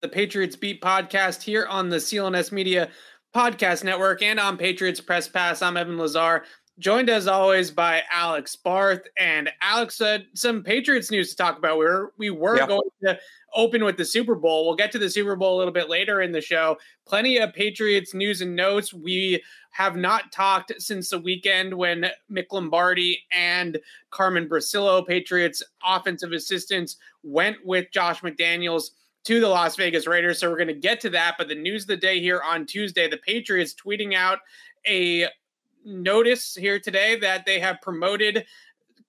the Patriots Beat podcast here on the CLNS Media Podcast Network and on Patriots Press Pass. I'm Evan Lazar, joined as always by Alex Barth. And Alex, had some Patriots news to talk about. We were, we were yeah. going to open with the Super Bowl. We'll get to the Super Bowl a little bit later in the show. Plenty of Patriots news and notes. We have not talked since the weekend when Mick Lombardi and Carmen Bricillo, Patriots offensive assistants, went with Josh McDaniels to the Las Vegas Raiders. So we're going to get to that. But the news of the day here on Tuesday, the Patriots tweeting out a notice here today that they have promoted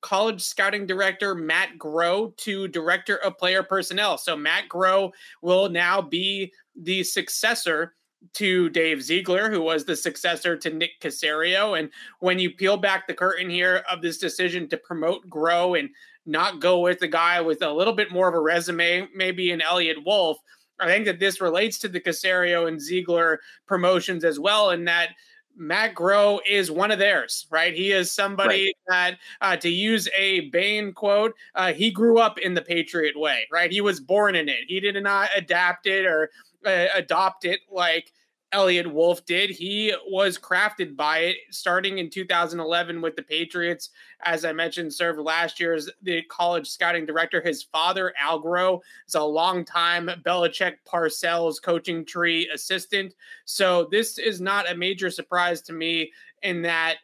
college scouting director Matt Groh to director of player personnel. So Matt Groh will now be the successor to Dave Ziegler, who was the successor to Nick Caserio. And when you peel back the curtain here of this decision to promote Groh and not go with a guy with a little bit more of a resume, maybe an Eliot Wolf. I think that this relates to the Caserio and Ziegler promotions as well, in that Matt Groh is one of theirs, right? He is somebody right. that, uh, to use a Bane quote, uh, he grew up in the Patriot way, right? He was born in it. He did not adapt it or uh, adopt it like Eliot Wolf did. He was crafted by it starting in 2011 with the Patriots. As I mentioned, served last year as the college scouting director. His father, Al Groh, is a longtime Belichick Parcells coaching tree assistant. So this is not a major surprise to me in that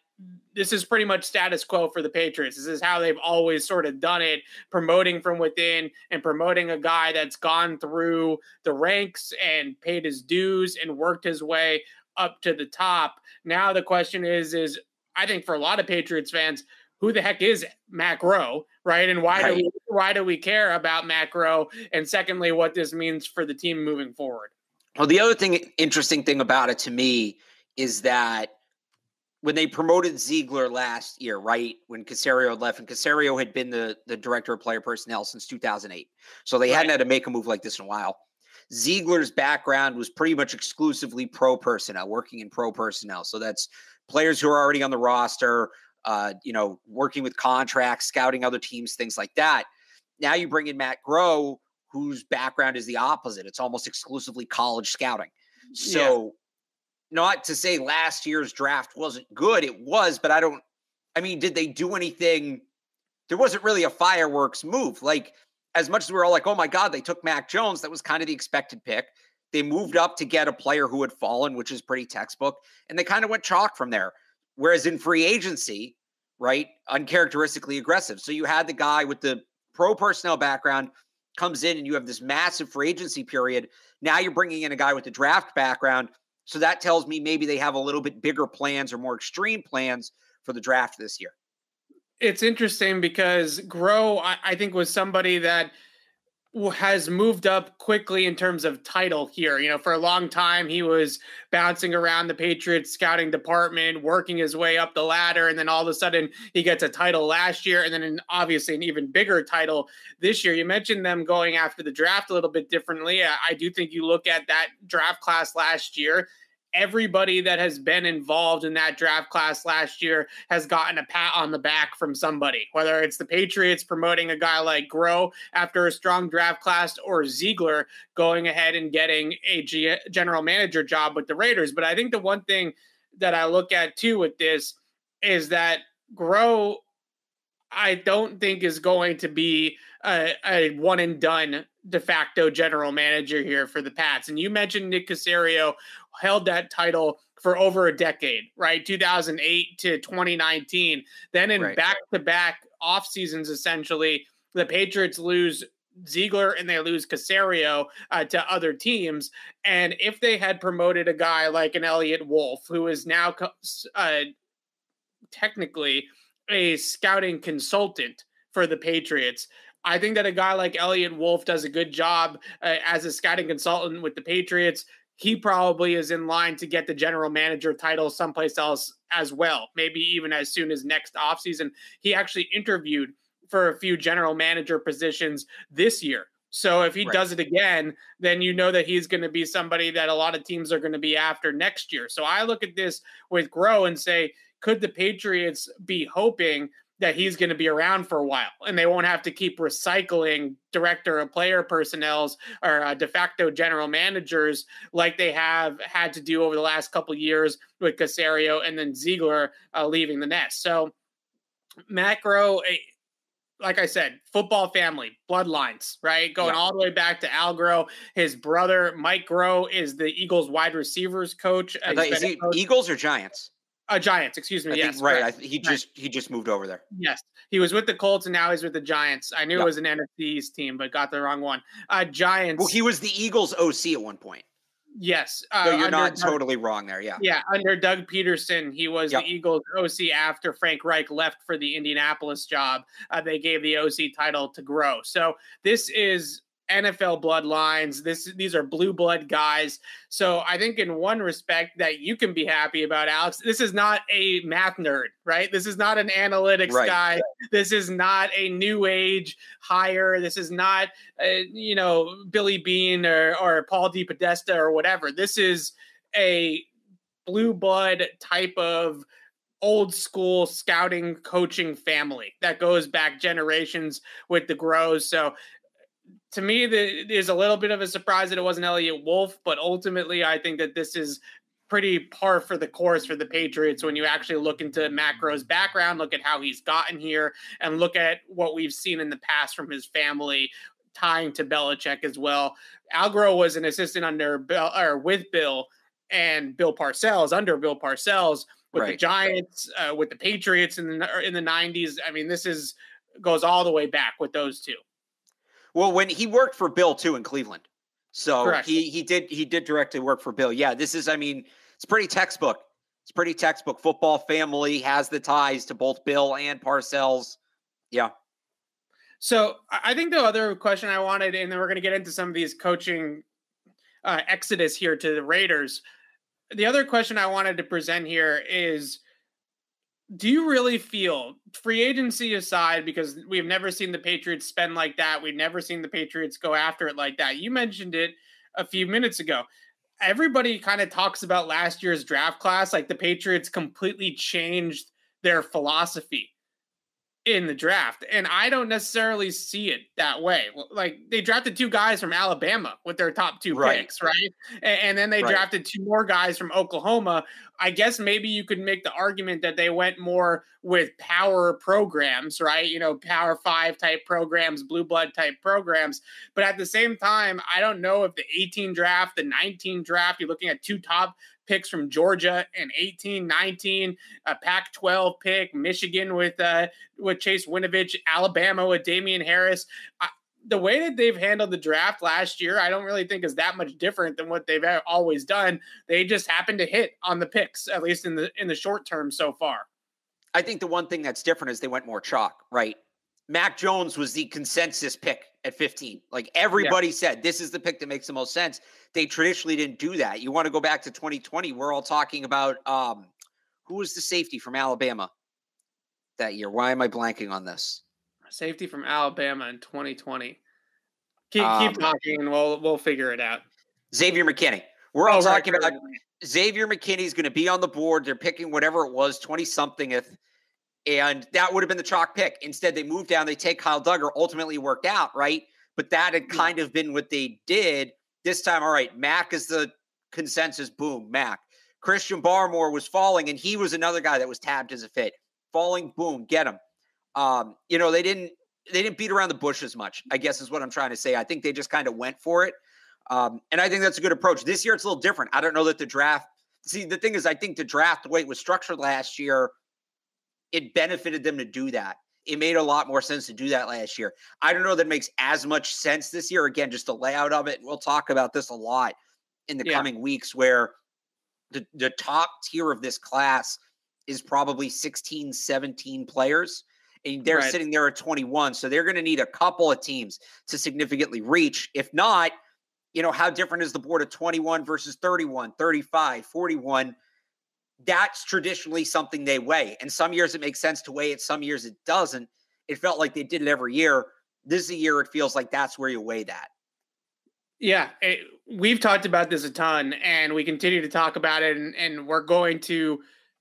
this is pretty much status quo for the Patriots. This is how they've always sort of done it, promoting from within and promoting a guy that's gone through the ranks and paid his dues and worked his way up to the top. Now the question is is I think for a lot of Patriots fans, who the heck is Matt Groh, right? And why right. do we why do we care about Matt Groh? And secondly, what this means for the team moving forward. Well, the other thing interesting thing about it to me is that when they promoted Ziegler last year, right when Caserio left, and Caserio had been the the director of player personnel since 2008, so they right. hadn't had to make a move like this in a while. Ziegler's background was pretty much exclusively pro personnel, working in pro personnel. So that's players who are already on the roster, uh, you know, working with contracts, scouting other teams, things like that. Now you bring in Matt Groh, whose background is the opposite. It's almost exclusively college scouting. So not to say last year's draft wasn't good. It was, but I don't, I mean, did they do anything? There wasn't really a fireworks move. Like, as much as we are all like, oh my God, they took Mac Jones, that was kind of the expected pick. They moved up to get a player who had fallen, which is pretty textbook, and they kind of went chalk from there. Whereas in free agency, right, uncharacteristically aggressive. So you had the guy with the pro personnel background comes in and you have this massive free agency period. Now you're bringing in a guy with the draft background so that tells me maybe they have a little bit bigger plans or more extreme plans for the draft this year. It's interesting because Groh, I, I think, was somebody that has moved up quickly in terms of title here. You know, for a long time, he was bouncing around the Patriots scouting department, working his way up the ladder. And then all of a sudden, he gets a title last year and then an, obviously an even bigger title this year. You mentioned them going after the draft a little bit differently. I do think you look at that draft class last year everybody that has been involved in that draft class last year has gotten a pat on the back from somebody, whether it's the Patriots promoting a guy like Groh after a strong draft class or Ziegler going ahead and getting a G- general manager job with the Raiders. But I think the one thing that I look at too with this is that Groh, I don't think is going to be a, a one and done de facto general manager here for the Pats. And you mentioned Nick Caserio held that title for over a decade, right? 2008 to 2019. Then in back to back off seasons, essentially, the Patriots lose Ziegler and they lose Caserio uh, to other teams. And if they had promoted a guy like an Eliot Wolf, who is now uh, technically a scouting consultant for the Patriots, I think that a guy like Eliot Wolf does a good job uh, as a scouting consultant with the Patriots. He probably is in line to get the general manager title someplace else as well, maybe even as soon as next offseason. He actually interviewed for a few general manager positions this year. So if he right. does it again, then you know that he's going to be somebody that a lot of teams are going to be after next year. So I look at this with Groh and say, could the Patriots be hoping that he's going to be around for a while and they won't have to keep recycling director of player personnel's or uh, de facto general managers like they have had to do over the last couple years with Caserio and then Ziegler uh, leaving the nest. So Matt Groh like I said, football family, bloodlines, right? Going yeah. all the way back to Al Groh. His brother, Mike Groh, is the Eagles wide receivers coach. Uh, is he coach. Eagles or Giants? Uh, Giants, excuse me. I yes, right. I, he just he just moved over there. Yes, he was with the Colts and now he's with the Giants. I knew yep. it was an NFC East team, but got the wrong one. Uh, Giants. Well, he was the Eagles OC at one point. Yes. Uh, so you're not Doug, totally wrong there. Yeah. Yeah. Under Doug Pederson, he was yep. the Eagles OC after Frank Reich left for the Indianapolis job. Uh, they gave the OC title to Groh. So this is NFL bloodlines. This these are blue blood guys. So I think in one respect that you can be happy about, Alex. This is not a math nerd, right? This is not an analytics right. guy. This is not a new age hire. This is not uh, you know Billy Beane or or Paul DePodesta or whatever. This is a blue blood type of old school scouting coaching family that goes back generations with the Grohs. So to me, the, is a little bit of a surprise that it wasn't Eliot Wolf, but ultimately, I think that this is pretty par for the course for the Patriots when you actually look into Matt Groh's background, look at how he's gotten here, and look at what we've seen in the past from his family tying to Belichick as well. Al Groh was an assistant under Bill or with Bill and Bill Parcells under Bill Parcells with right. the Giants, uh, with the Patriots in the in the 90s. I mean, this is goes all the way back with those two. Well, when he worked for Bill too in Cleveland, so Correct. he he did he did directly work for Bill. Yeah, this is I mean it's pretty textbook. It's pretty textbook. Football family has the ties to both Bill and Parcells. Yeah. So I think the other question I wanted, and then we're going to get into some of these coaching uh, exodus here to the Raiders. The other question I wanted to present here is do you really feel free agency aside because we've never seen the patriots spend like that we've never seen the patriots go after it like that you mentioned it a few minutes ago. Everybody kind of talks about last year's draft class like the patriots completely changed their philosophy in the draft. And I don't necessarily see it that way. Like they drafted two guys from Alabama with their top two right. picks, right? And, and then they right. drafted two more guys from Oklahoma. I guess maybe you could make the argument that they went more with power programs, right? You know, power five type programs, blue blood type programs. But at the same time, I don't know if the 18 draft, the 19 draft, you're looking at two top picks from Georgia and 18, 19, a Pac-12 pick, Michigan with uh, with Chase Winovich, Alabama with Damien Harris. I, the way that they've handled the draft last year, I don't really think is that much different than what they've always done. They just happen to hit on the picks, at least in the in the short term so far. I think the one thing that's different is they went more chalk, right? Mac Jones was the consensus pick at 15. Like everybody yeah. said, this is the pick that makes the most sense. They traditionally didn't do that. You want to go back to 2020, we're all talking about um, who was the safety from Alabama that year? Why am I blanking on this? Safety from Alabama in 2020. Keep, um, keep talking and we'll we'll figure it out. Xavier McKinney. We're all oh, talking right, about right. Xavier McKinney is going to be on the board. They're picking whatever it was, 20 something if and that would have been the chalk pick. Instead, they moved down, they take Kyle Dugger, ultimately worked out, right? But that had kind of been what they did. This time, all right, Mac is the consensus, boom, Mac. Christian Barmore was falling, and he was another guy that was tabbed as a fit. Falling, boom, get him. Um, you know, they didn't they didn't beat around the bush as much. I guess is what I'm trying to say. I think they just kind of went for it, um, and I think that's a good approach. This year it's a little different. I don't know that the draft. See, the thing is, I think the draft the way it was structured last year, it benefited them to do that. It made a lot more sense to do that last year. I don't know that makes as much sense this year. Again, just the layout of it. We'll talk about this a lot in the yeah. coming weeks, where the, the top tier of this class is probably 16, 17 players. And they're right. sitting there at 21. So they're going to need a couple of teams to significantly reach. If not, you know, how different is the board of 21 versus 31, 35, 41? That's traditionally something they weigh. And some years it makes sense to weigh it, some years it doesn't. It felt like they did it every year. This is a year it feels like that's where you weigh that. Yeah, it, we've talked about this a ton, and we continue to talk about it, and, and we're going to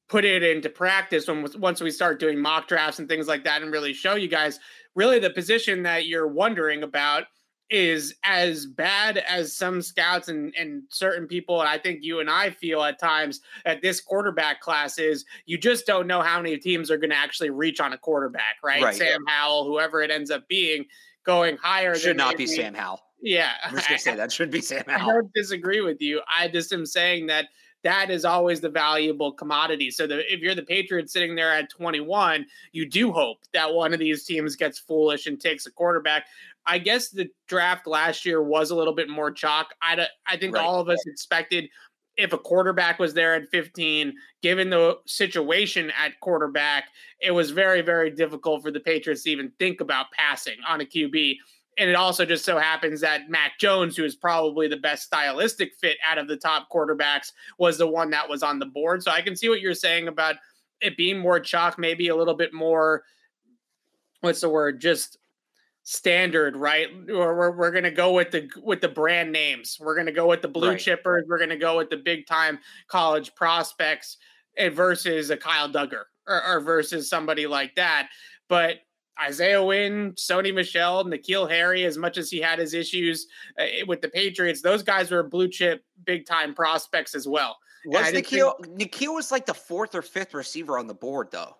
put it into practice when once we start doing mock drafts and things like that, and really show you guys really the position that you're wondering about is as bad as some scouts and, and certain people, and I think you and I feel at times that this quarterback class is, you just don't know how many teams are going to actually reach on a quarterback, right? right? Sam Howell, whoever it ends up being, going higher. Should not be Sam Howell. Yeah. I'm just going to say that should be Sam Howell. I don't disagree with you. I just am saying that that is always the valuable commodity. So the, if you're the Patriots sitting there at 21, you do hope that one of these teams gets foolish and takes a quarterback. I guess the draft last year was a little bit more chalk. I, I think right. all of us expected if a quarterback was there at 15, given the situation at quarterback, it was very, very difficult for the Patriots to even think about passing on a QB. And it also just so happens that Mac Jones, who is probably the best stylistic fit out of the top quarterbacks, was the one that was on the board. So I can see what you're saying about it being more chalk, maybe a little bit more, what's the word, just standard, right? Or we're, we're going to go with the with the brand names. We're going to go with the blue right. chippers. We're going to go with the big time college prospects eh, versus a Kyle Dugger or, or versus somebody like that. But Isaiah Wynn, Sony Michel, N'Keal Harry, as much as he had his issues uh, with the Patriots, those guys were blue chip, big time prospects as well. Was N'Keal, think, N'Keal was like the fourth or fifth receiver on the board, though.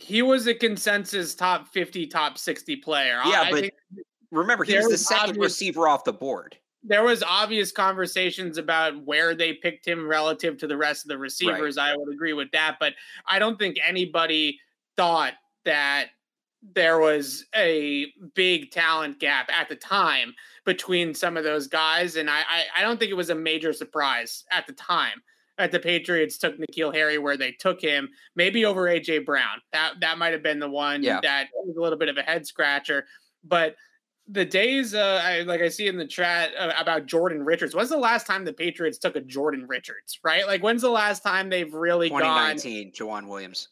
He was a consensus top 50, top 60 player. Yeah, I, but remember, he was the second obvious, receiver off the board. There was obvious conversations about where they picked him relative to the rest of the receivers. Right. I would agree with that, but I don't think anybody thought that there was a big talent gap at the time between some of those guys. And I, I, I, don't think it was a major surprise at the time that the Patriots took N'Keal Harry where they took him, maybe over AJ Brown. That that might have been the one yeah. that was a little bit of a head scratcher. But the days, uh, I, like I see in the chat uh, about Jordan Richards. When's the last time the Patriots took a Jordan Richards? Right? Like when's the last time they've really 2019, gone? Joejuan Williams.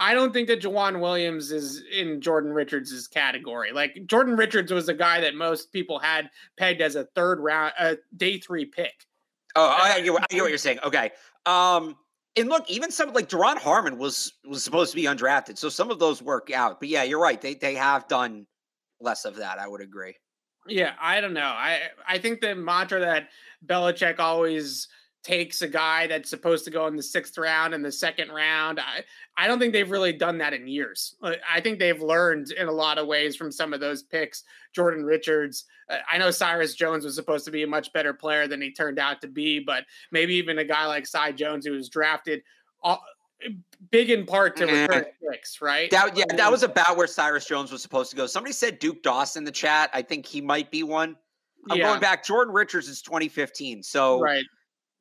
I don't think that Joejuan Williams is in Jordan Richards' category. Like Jordan Richards was a guy that most people had pegged as a third round, a day three pick. Oh, I get, I get what you're saying. Okay. Um, and look, even some like Duron Harmon was was supposed to be undrafted, so some of those work out. But yeah, you're right. They they have done less of that. I would agree. Yeah, I don't know. I I think the mantra that Belichick always takes a guy that's supposed to go in the sixth round and the second round. I, I don't think they've really done that in years. I think they've learned in a lot of ways from some of those picks. Jordan Richards, uh, I know Cyrus Jones was supposed to be a much better player than he turned out to be, but maybe even a guy like Cy Jones who was drafted all, big in part to return picks, right? That, yeah, that was about where Cyrus Jones was supposed to go. Somebody said Duke Dawson in the chat. I think he might be one. I'm yeah. going back. Jordan Richards is 2015. So right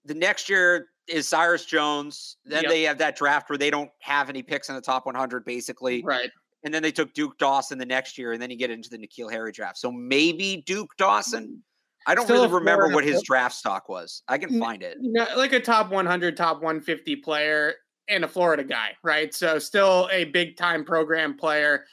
the next year is Cyrus Jones. Then yep. they have that draft where they don't have any picks in the top 100, basically. Right. And then they took Duke Dawson the next year, and then you get into the N'Keal Harry draft. So maybe Duke Dawson. I don't Still really remember what his draft stock was. I can find it. like a top 100, top 150 player and a Florida guy, right? So still a big time program player.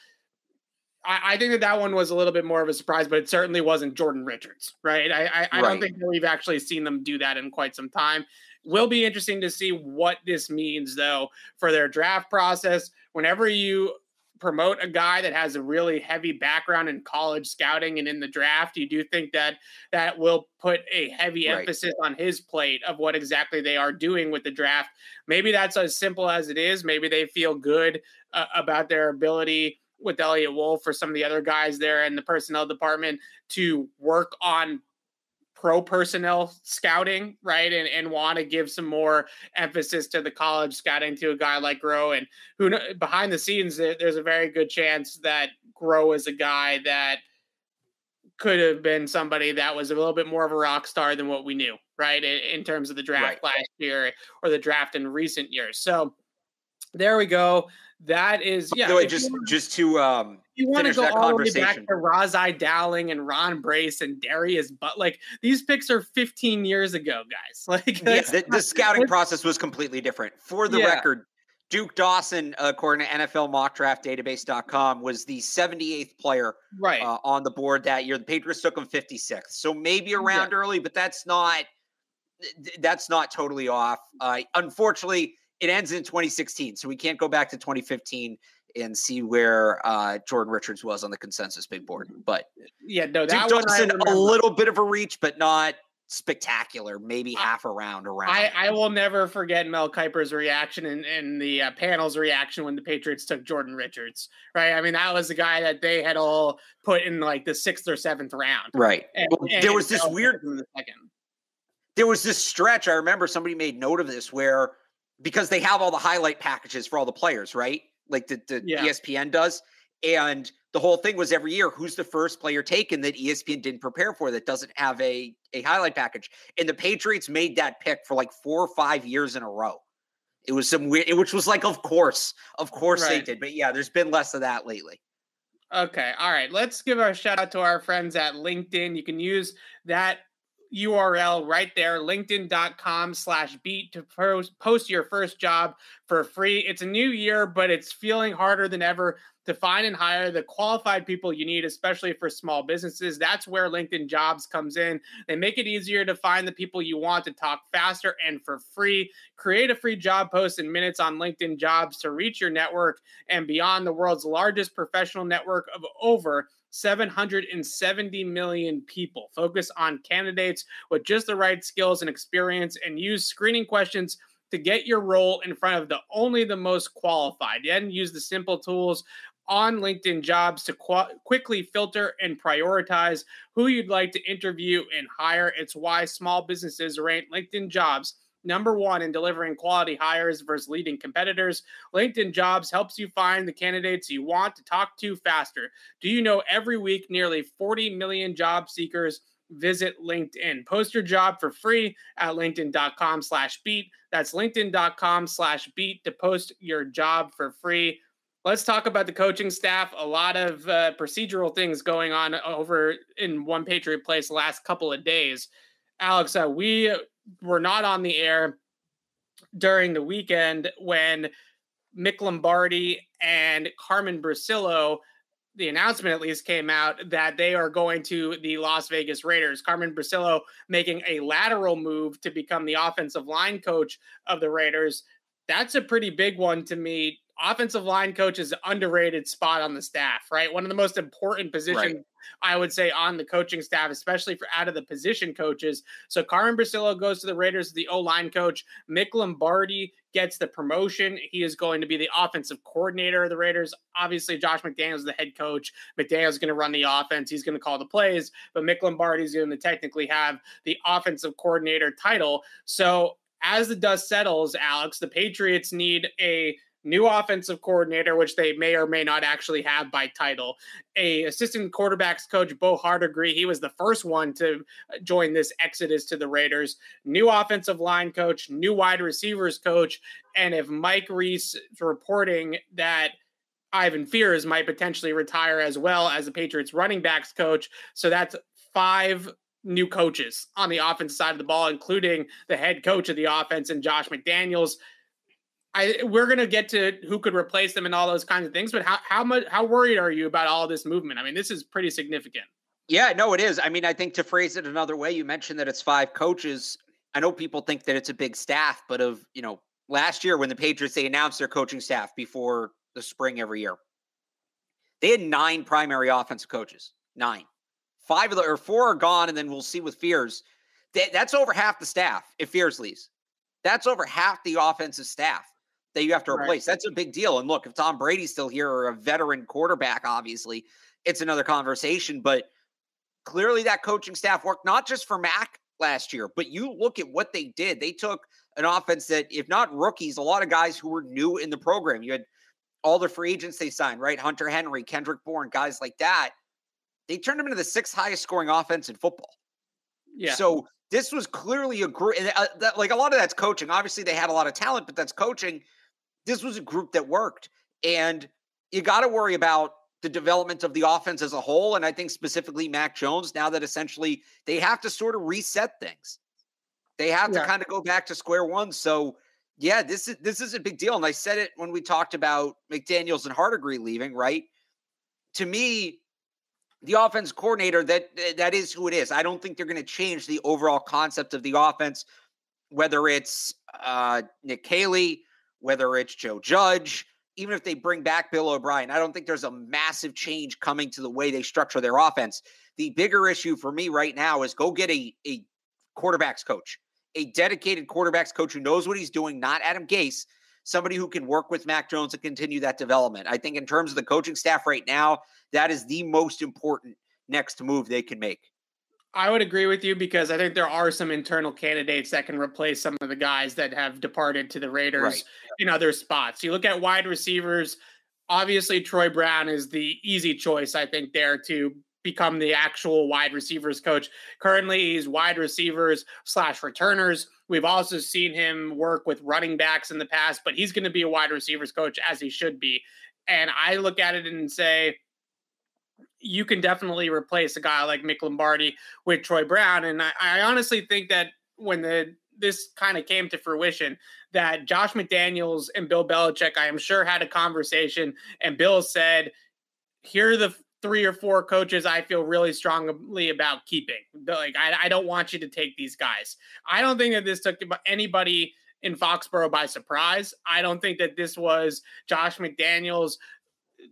I, I, think that that one was a little bit more of a surprise, but it certainly wasn't Jordan Richards, right? I, I, I right. don't think we've actually seen them do that in quite some time. Will be interesting to see what this means, though, for their draft process. Whenever you promote a guy that has a really heavy background in college scouting and in the draft, you do think that that will put a heavy right. emphasis on his plate of what exactly they are doing with the draft. Maybe that's as simple as it is. Maybe they feel good uh, about their ability with Eliot Wolf or some of the other guys there in the personnel department to work on pro personnel scouting, right? And and want to give some more emphasis to the college scouting to a guy like Groh. And who behind the scenes, there's a very good chance that Groh is a guy that could have been somebody that was a little bit more of a rock star than what we knew, right? In, in terms of the draft right. last year or the draft in recent years. So there we go. That is yeah. By the way, just want, just to um you want to go all the way back to Ras-I Dowling and Ron Brace and Darius, but like these picks are 15 years ago, guys. Like yeah, the, the, scouting process was completely different. For the yeah. record, Duke Dawson, according to NFL Mock Draft Database.com, was the 78th player right. Uh, on the board that year. The Patriots took him 56th, so maybe around yeah. early, but that's not that's not totally off. Uh, unfortunately, it ends in 2016, so we can't go back to 2015 and see where uh, Jordan Richards was on the consensus big board. But yeah, no, that Duke Dawson a little bit of a reach, but not spectacular. Maybe half a round around. I, I will never forget Mel Kiper's reaction and, and the uh, panel's reaction when the Patriots took Jordan Richards. Right, I mean that was the guy that they had all put in like the sixth or seventh round. Right. And, well, and there was this weird. In the second. There was this stretch. I remember somebody made note of this where because they have all the highlight packages for all the players, right? Like the, the yeah. ESPN does. And the whole thing was every year, who's the first player taken that ESPN didn't prepare for that doesn't have a, a highlight package? And the Patriots made that pick for like four or five years in a row. It was some weird, which was like, of course, of course right. they did. But yeah, there's been less of that lately. Okay. All right. Let's give a shout out to our friends at LinkedIn. You can use that URL right there, linkedin.com slash beat to post, post your first job for free. It's a new year, but it's feeling harder than ever to find and hire the qualified people you need, especially for small businesses. That's where LinkedIn Jobs comes in. They make it easier to find the people you want to talk faster and for free. Create a free job post in minutes on LinkedIn Jobs to reach your network and beyond the world's largest professional network of over 770 million people. Focus on candidates with just the right skills and experience and use screening questions to get your role in front of the only the most qualified. Then use the simple tools on LinkedIn jobs to qu- quickly filter and prioritize who you'd like to interview and hire. It's why small businesses rank LinkedIn jobs number one in delivering quality hires versus leading competitors. LinkedIn Jobs helps you find the candidates you want to talk to faster. Do you know every week nearly 40 million job seekers visit LinkedIn. Post your job for free at linkedin.com slash beat. That's linkedin.com slash beat to post your job for free. Let's talk about the coaching staff. A lot of uh, procedural things going on over in One Patriot Place the last couple of days. Alex, uh, we were not on the air during the weekend when Mick Lombardi and Carmen Bricillo, the announcement at least came out that they are going to the Las Vegas Raiders. Carmen Bricillo making a lateral move to become the offensive line coach of the Raiders. That's a pretty big one to me. Offensive line coach is an underrated spot on the staff, right? One of the most important positions right. I would say, on the coaching staff, especially for out of the position coaches. So Carmen Bricillo goes to the Raiders, the O line coach. Mick Lombardi gets the promotion. He is going to be the offensive coordinator of the Raiders. Obviously, Josh McDaniels is the head coach. McDaniels is going to run the offense. He's going to call the plays, but Mick Lombardi is going to technically have the offensive coordinator title. So as the dust settles, Alex, the Patriots need a new offensive coordinator, which they may or may not actually have by title. A assistant quarterbacks coach, Bo Hardegree, he was the first one to uh, join this exodus to the Raiders. New offensive line coach, new wide receivers coach, and if Mike Reiss is reporting that Ivan Fears might potentially retire as well as the Patriots running backs coach, so that's five new coaches on the offense side of the ball, including the head coach of the offense and Josh McDaniels. I we're gonna get to who could replace them and all those kinds of things, but how how much how worried are you about all this movement? I mean, this is pretty significant. Yeah, no, it is. I mean, I think to phrase it another way, you mentioned that it's five coaches. I know people think that it's a big staff, but of you know, last year when the Patriots they announced their coaching staff before the spring every year, they had nine primary offensive coaches. Nine, five of the or four are gone, and then we'll see with Fears. That, that's over half the staff if Fears leaves. That's over half the offensive staff. That you have to replace. Right. That's a big deal. And look, if Tom Brady's still here or a veteran quarterback, obviously, it's another conversation. But clearly that coaching staff worked not just for Mac last year, but you look at what they did. They took an offense that, if not rookies, a lot of guys who were new in the program. You had all the free agents they signed, right? Hunter Henry, Kendrick Bourne, guys like that. They turned them into the sixth highest scoring offense in football. Yeah. So this was clearly a group, uh, like a lot of that's coaching. Obviously, they had a lot of talent, but that's coaching. This was a group that worked. And you got to worry about the development of the offense as a whole. And I think specifically Mac Jones, now that essentially they have to sort of reset things. They have yeah. to kind of go back to square one. So yeah, this is this is a big deal. And I said it when we talked about McDaniels and Hardegree leaving, right? To me, the offense coordinator, that that is who it is. I don't think they're going to change the overall concept of the offense, whether it's uh, Nick Caley, whether it's Joe Judge, even if they bring back Bill O'Brien, I don't think there's a massive change coming to the way they structure their offense. The bigger issue for me right now is go get a, a quarterbacks coach, a dedicated quarterbacks coach who knows what he's doing, not Adam Gase, somebody who can work with Mac Jones to continue that development. I think in terms of the coaching staff right now, that is the most important next move they can make. I would agree with you because I think there are some internal candidates that can replace some of the guys that have departed to the Raiders right. in other spots. You look at wide receivers, obviously Troy Brown is the easy choice, I think, there to become the actual wide receivers coach. Currently, he's wide receivers slash returners. We've also seen him work with running backs in the past, but he's going to be a wide receivers coach as he should be. And I look at it and say, you can definitely replace a guy like Mick Lombardi with Troy Brown. And I, I honestly think that when the this kind of came to fruition, that Josh McDaniels and Bill Belichick, I am sure, had a conversation, and Bill said, "Here are the three or four coaches I feel really strongly about keeping. Like, I, I don't want you to take these guys. I don't think that this took anybody." in Foxborough by surprise. I don't think that this was Josh McDaniels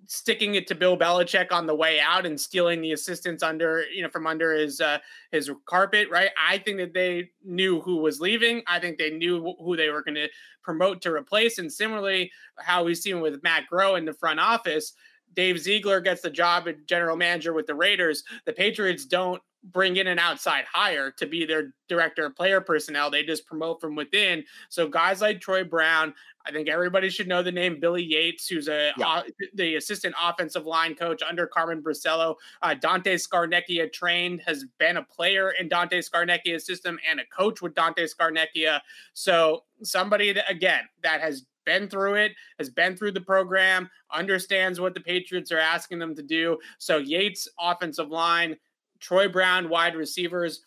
sticking it to Bill Belichick on the way out and stealing the assistants under you know from under his uh, his carpet, right? I think that they knew who was leaving. I think they knew who they were going to promote to replace, and similarly, how we've seen with Matt Groh in the front office. Dave Ziegler gets the job as general manager with the Raiders. The Patriots don't bring in an outside hire to be their director of player personnel. They just promote from within. So guys like Troy Brown, I think everybody should know the name Billy Yates, who's a yeah. uh, the assistant offensive line coach under Carmen Bricillo. Uh, Dante Scarnecchia trained, has been a player in Dante Scarnecchia's system and a coach with Dante Scarnecchia. So somebody that again that has been through it, has been through the program, understands what the Patriots are asking them to do. So Yates offensive line, Troy Brown wide receivers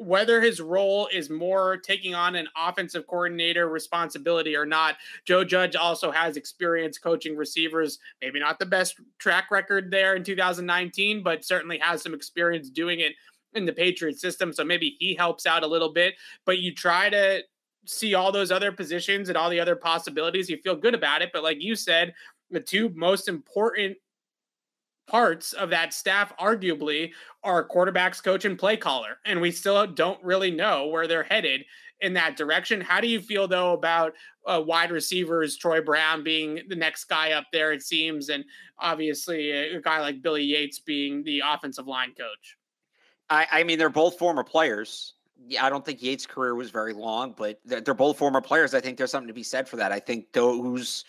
whether his role is more taking on an offensive coordinator responsibility or not. Joe Judge also has experience coaching receivers, maybe not the best track record there in 2019, but certainly has some experience doing it in the Patriot system. So maybe he helps out a little bit, but you try to see all those other positions and all the other possibilities. You feel good about it. But like you said, the two most important parts of that staff arguably are quarterbacks coach and play caller and we still don't really know where they're headed in that direction how do you feel though about uh, wide receivers troy brown being the next guy up there it seems and obviously a, guy like billy yates being the offensive line coach I, I mean they're both former players I don't think Yates' career was very long, but they're, both former players. I think there's something to be said for that. I think those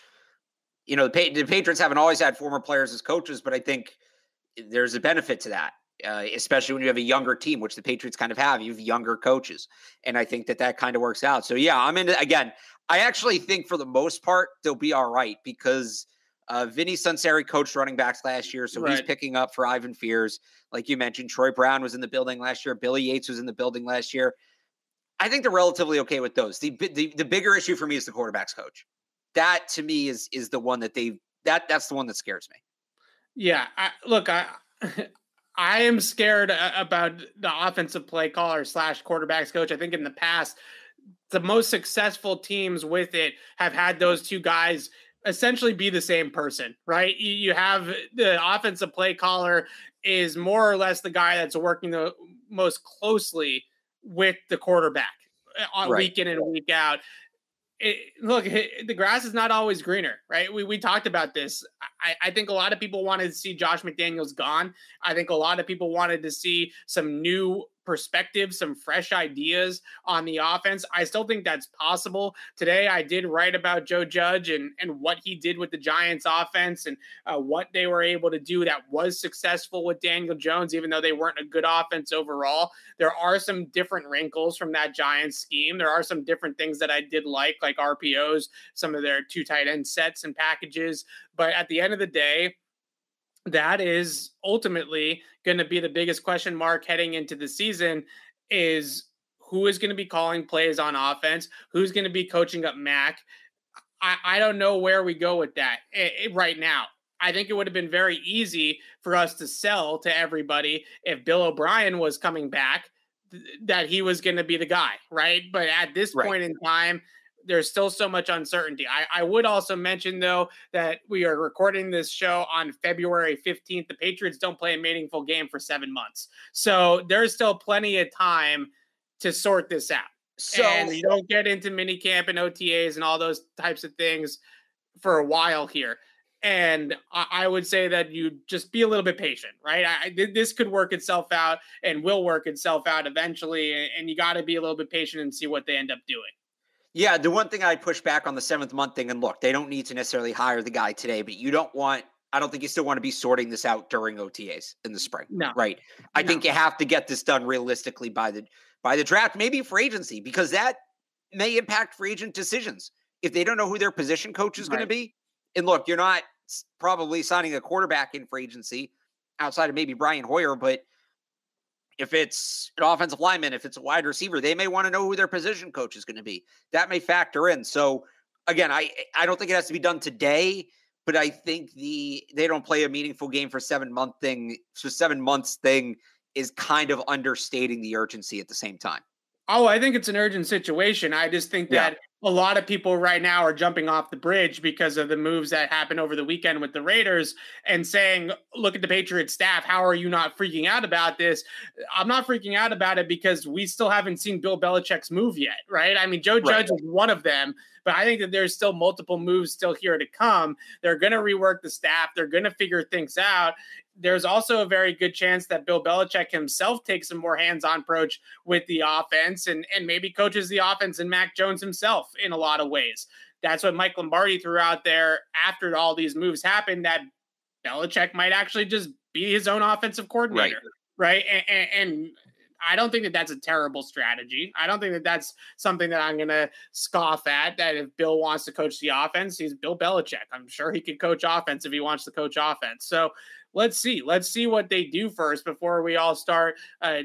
you know, the, the Patriots haven't always had former players as coaches, but I think there's a benefit to that. Uh, especially when you have a younger team, which the Patriots kind of have. You have younger coaches, and I think that that kind of works out. So yeah, I'm in. Again, I actually think for the most part they'll be all right because uh, Vinny Sunseri coached running backs last year, so right. he's picking up for Ivan Fears. Like you mentioned, Troy Brown was in the building last year. Billy Yates was in the building last year. I think they're relatively okay with those. The, the the bigger issue for me is the quarterbacks coach that to me is is the one that they that that's the one that scares me. Yeah, I, look, I I am scared about the offensive play caller slash quarterbacks coach. I think in the past, the most successful teams with it have had those two guys essentially be the same person, right? You have the offensive play caller is more or less the guy that's working the most closely with the quarterback uh, right. week in and week out it, look, it, the grass is not always greener, right? We, we talked about this. I, I think a lot of people wanted to see Josh McDaniels gone. I think a lot of people wanted to see some new perspective, some fresh ideas on the offense. I still think that's possible. Today, I did write about Joe Judge and, and what he did with the Giants offense and uh, what they were able to do that was successful with Daniel Jones, even though they weren't a good offense overall. There are some different wrinkles from that Giants scheme. There are some different things that I did like, like RPOs, some of their two tight end sets and packages. But at the end of the day, that is ultimately going to be the biggest question mark heading into the season is who is going to be calling plays on offense who's going to be coaching up mac. I, I don't know where we go with that it, it, right now. I think it would have been very easy for us to sell to everybody if bill o'brien was coming back th- that he was going to be the guy right? But at this right. point in time there's still so much uncertainty. I, I would also mention, though, that we are recording this show on February 15th. The Patriots don't play a meaningful game for seven months. So there's still plenty of time to sort this out. So and you don't get into mini camp and OTAs and all those types of things for a while here. And I, I would say that you just be a little bit patient, right? I, this could work itself out and will work itself out eventually. And you got to be a little bit patient and see what they end up doing. Yeah, the one thing I push back on the seventh month thing, and look, they don't need to necessarily hire the guy today, but you don't want. I don't think you still want to be sorting this out during OTAs in the spring. No, right? I no. think you have to get this done realistically by the by the draft, maybe for agency, because that may impact free agent decisions if they don't know who their position coach is right. going to be. And look, you're not probably signing a quarterback in for agency outside of maybe Brian Hoyer, but if it's an offensive lineman, if it's a wide receiver, they may want to know who their position coach is going to be. That may factor in. So again, I I don't think it has to be done today, but I think the they don't play a meaningful game for seven month thing, so seven months thing is kind of understating the urgency at the same time. Oh, I think it's an urgent situation. I just think that yeah. A lot of people right now are jumping off the bridge because of the moves that happened over the weekend with the Raiders and saying, look at the Patriots staff. How are you not freaking out about this? I'm not freaking out about it because we still haven't seen Bill Belichick's move yet, right? I mean, Joe Judge right. is one of them, but I think that there's still multiple moves still here to come. They're going to rework the staff, they're going to figure things out there's also a very good chance that Bill Belichick himself takes a more hands-on approach with the offense and and maybe coaches the offense and Mac Jones himself in a lot of ways. That's what Mike Lombardi threw out there after all these moves happened that Belichick might actually just be his own offensive coordinator, right? right? And, and, and I don't think that that's a terrible strategy. I don't think that that's something that I'm going to scoff at. That if Bill wants to coach the offense, he's Bill Belichick. I'm sure he could coach offense if he wants to coach offense. So let's see. Let's see what they do first before we all start uh,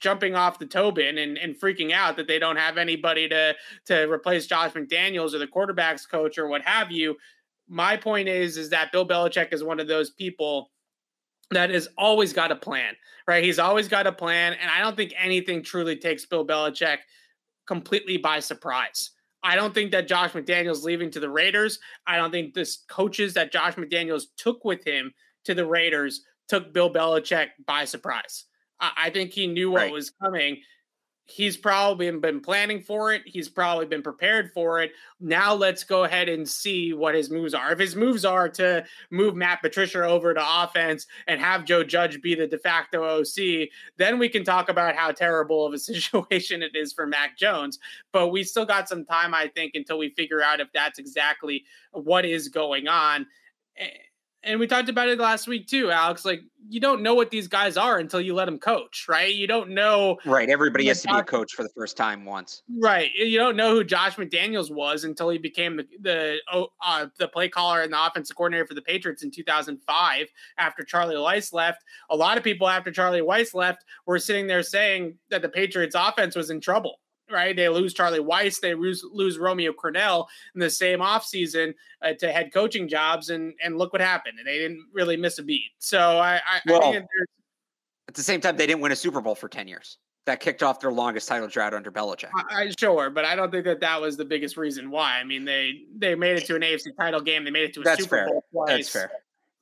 jumping off the Tobin and, and freaking out that they don't have anybody to to replace Josh McDaniels or the quarterbacks coach or what have you. My point is is that Bill Belichick is one of those people that has always got a plan, right? He's always got a plan, and I don't think anything truly takes Bill Belichick completely by surprise. I don't think that Josh McDaniels leaving to the Raiders. I don't think this coaches that Josh McDaniels took with him to the Raiders took Bill Belichick by surprise. I, I think he knew what right. was coming. He's probably been planning for it. He's probably been prepared for it. Now let's go ahead and see what his moves are. If his moves are to move Matt Patricia over to offense and have Joe Judge be the de facto OC, then we can talk about how terrible of a situation it is for Mac Jones. But we still got some time, I think, until we figure out if that's exactly what is going on and we talked about it last week too, Alex. Like you don't know what these guys are until you let them coach, right? You don't know. Right. Everybody has to be a coach for the first time once. Right. You don't know who Josh McDaniels was until he became the the oh, uh, the play caller and the offensive coordinator for the Patriots in 2005 after Charlie Weis left. A lot of people after Charlie Weis left were sitting there saying that the Patriots offense was in trouble right? They lose Charlie Weis, they lose, lose Romeo Crennel in the same offseason uh, to head coaching jobs, and and look what happened. And they didn't really miss a beat. So I, I, well, I at the same time, they didn't win a Super Bowl for ten years. That kicked off their longest title drought under Belichick. I, I, sure, but I don't think that that was the biggest reason why. I mean, they they made it to an AFC title game. They made it to a That's Super fair. Bowl twice. That's fair.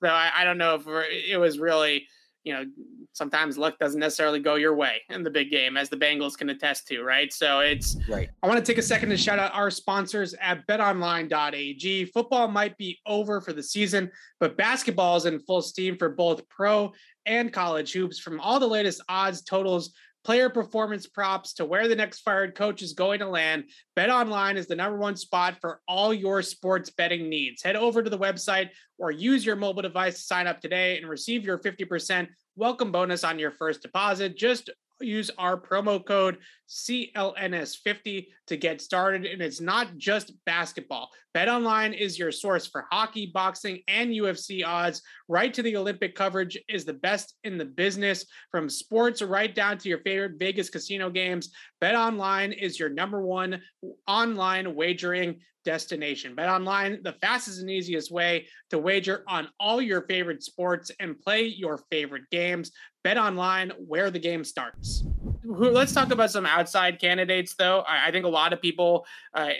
So I, I don't know if it was really you know sometimes luck doesn't necessarily go your way in the big game, as the Bengals can attest to, right? So it's right. I want to take a second to shout out our sponsors at betonline.ag. Football might be over for the season, but basketball is in full steam for both pro and college hoops. From all the latest odds, totals, player performance props to where the next fired coach is going to land, BetOnline is the number one spot for all your sports betting needs. Head over to the website or use your mobile device to sign up today and receive your 50% welcome bonus on your first deposit. Just use our promo code CLNS50 to get started. And it's not just basketball. BetOnline is your source for hockey, boxing, and UFC odds. Right to the Olympic coverage is the best in the business. From sports right down to your favorite Vegas casino games, BetOnline is your number one online wagering destination. Bet online, the fastest and easiest way to wager on all your favorite sports and play your favorite games. Bet online, where the game starts. Let's talk about some outside candidates, though. I, I think a lot of people. Uh,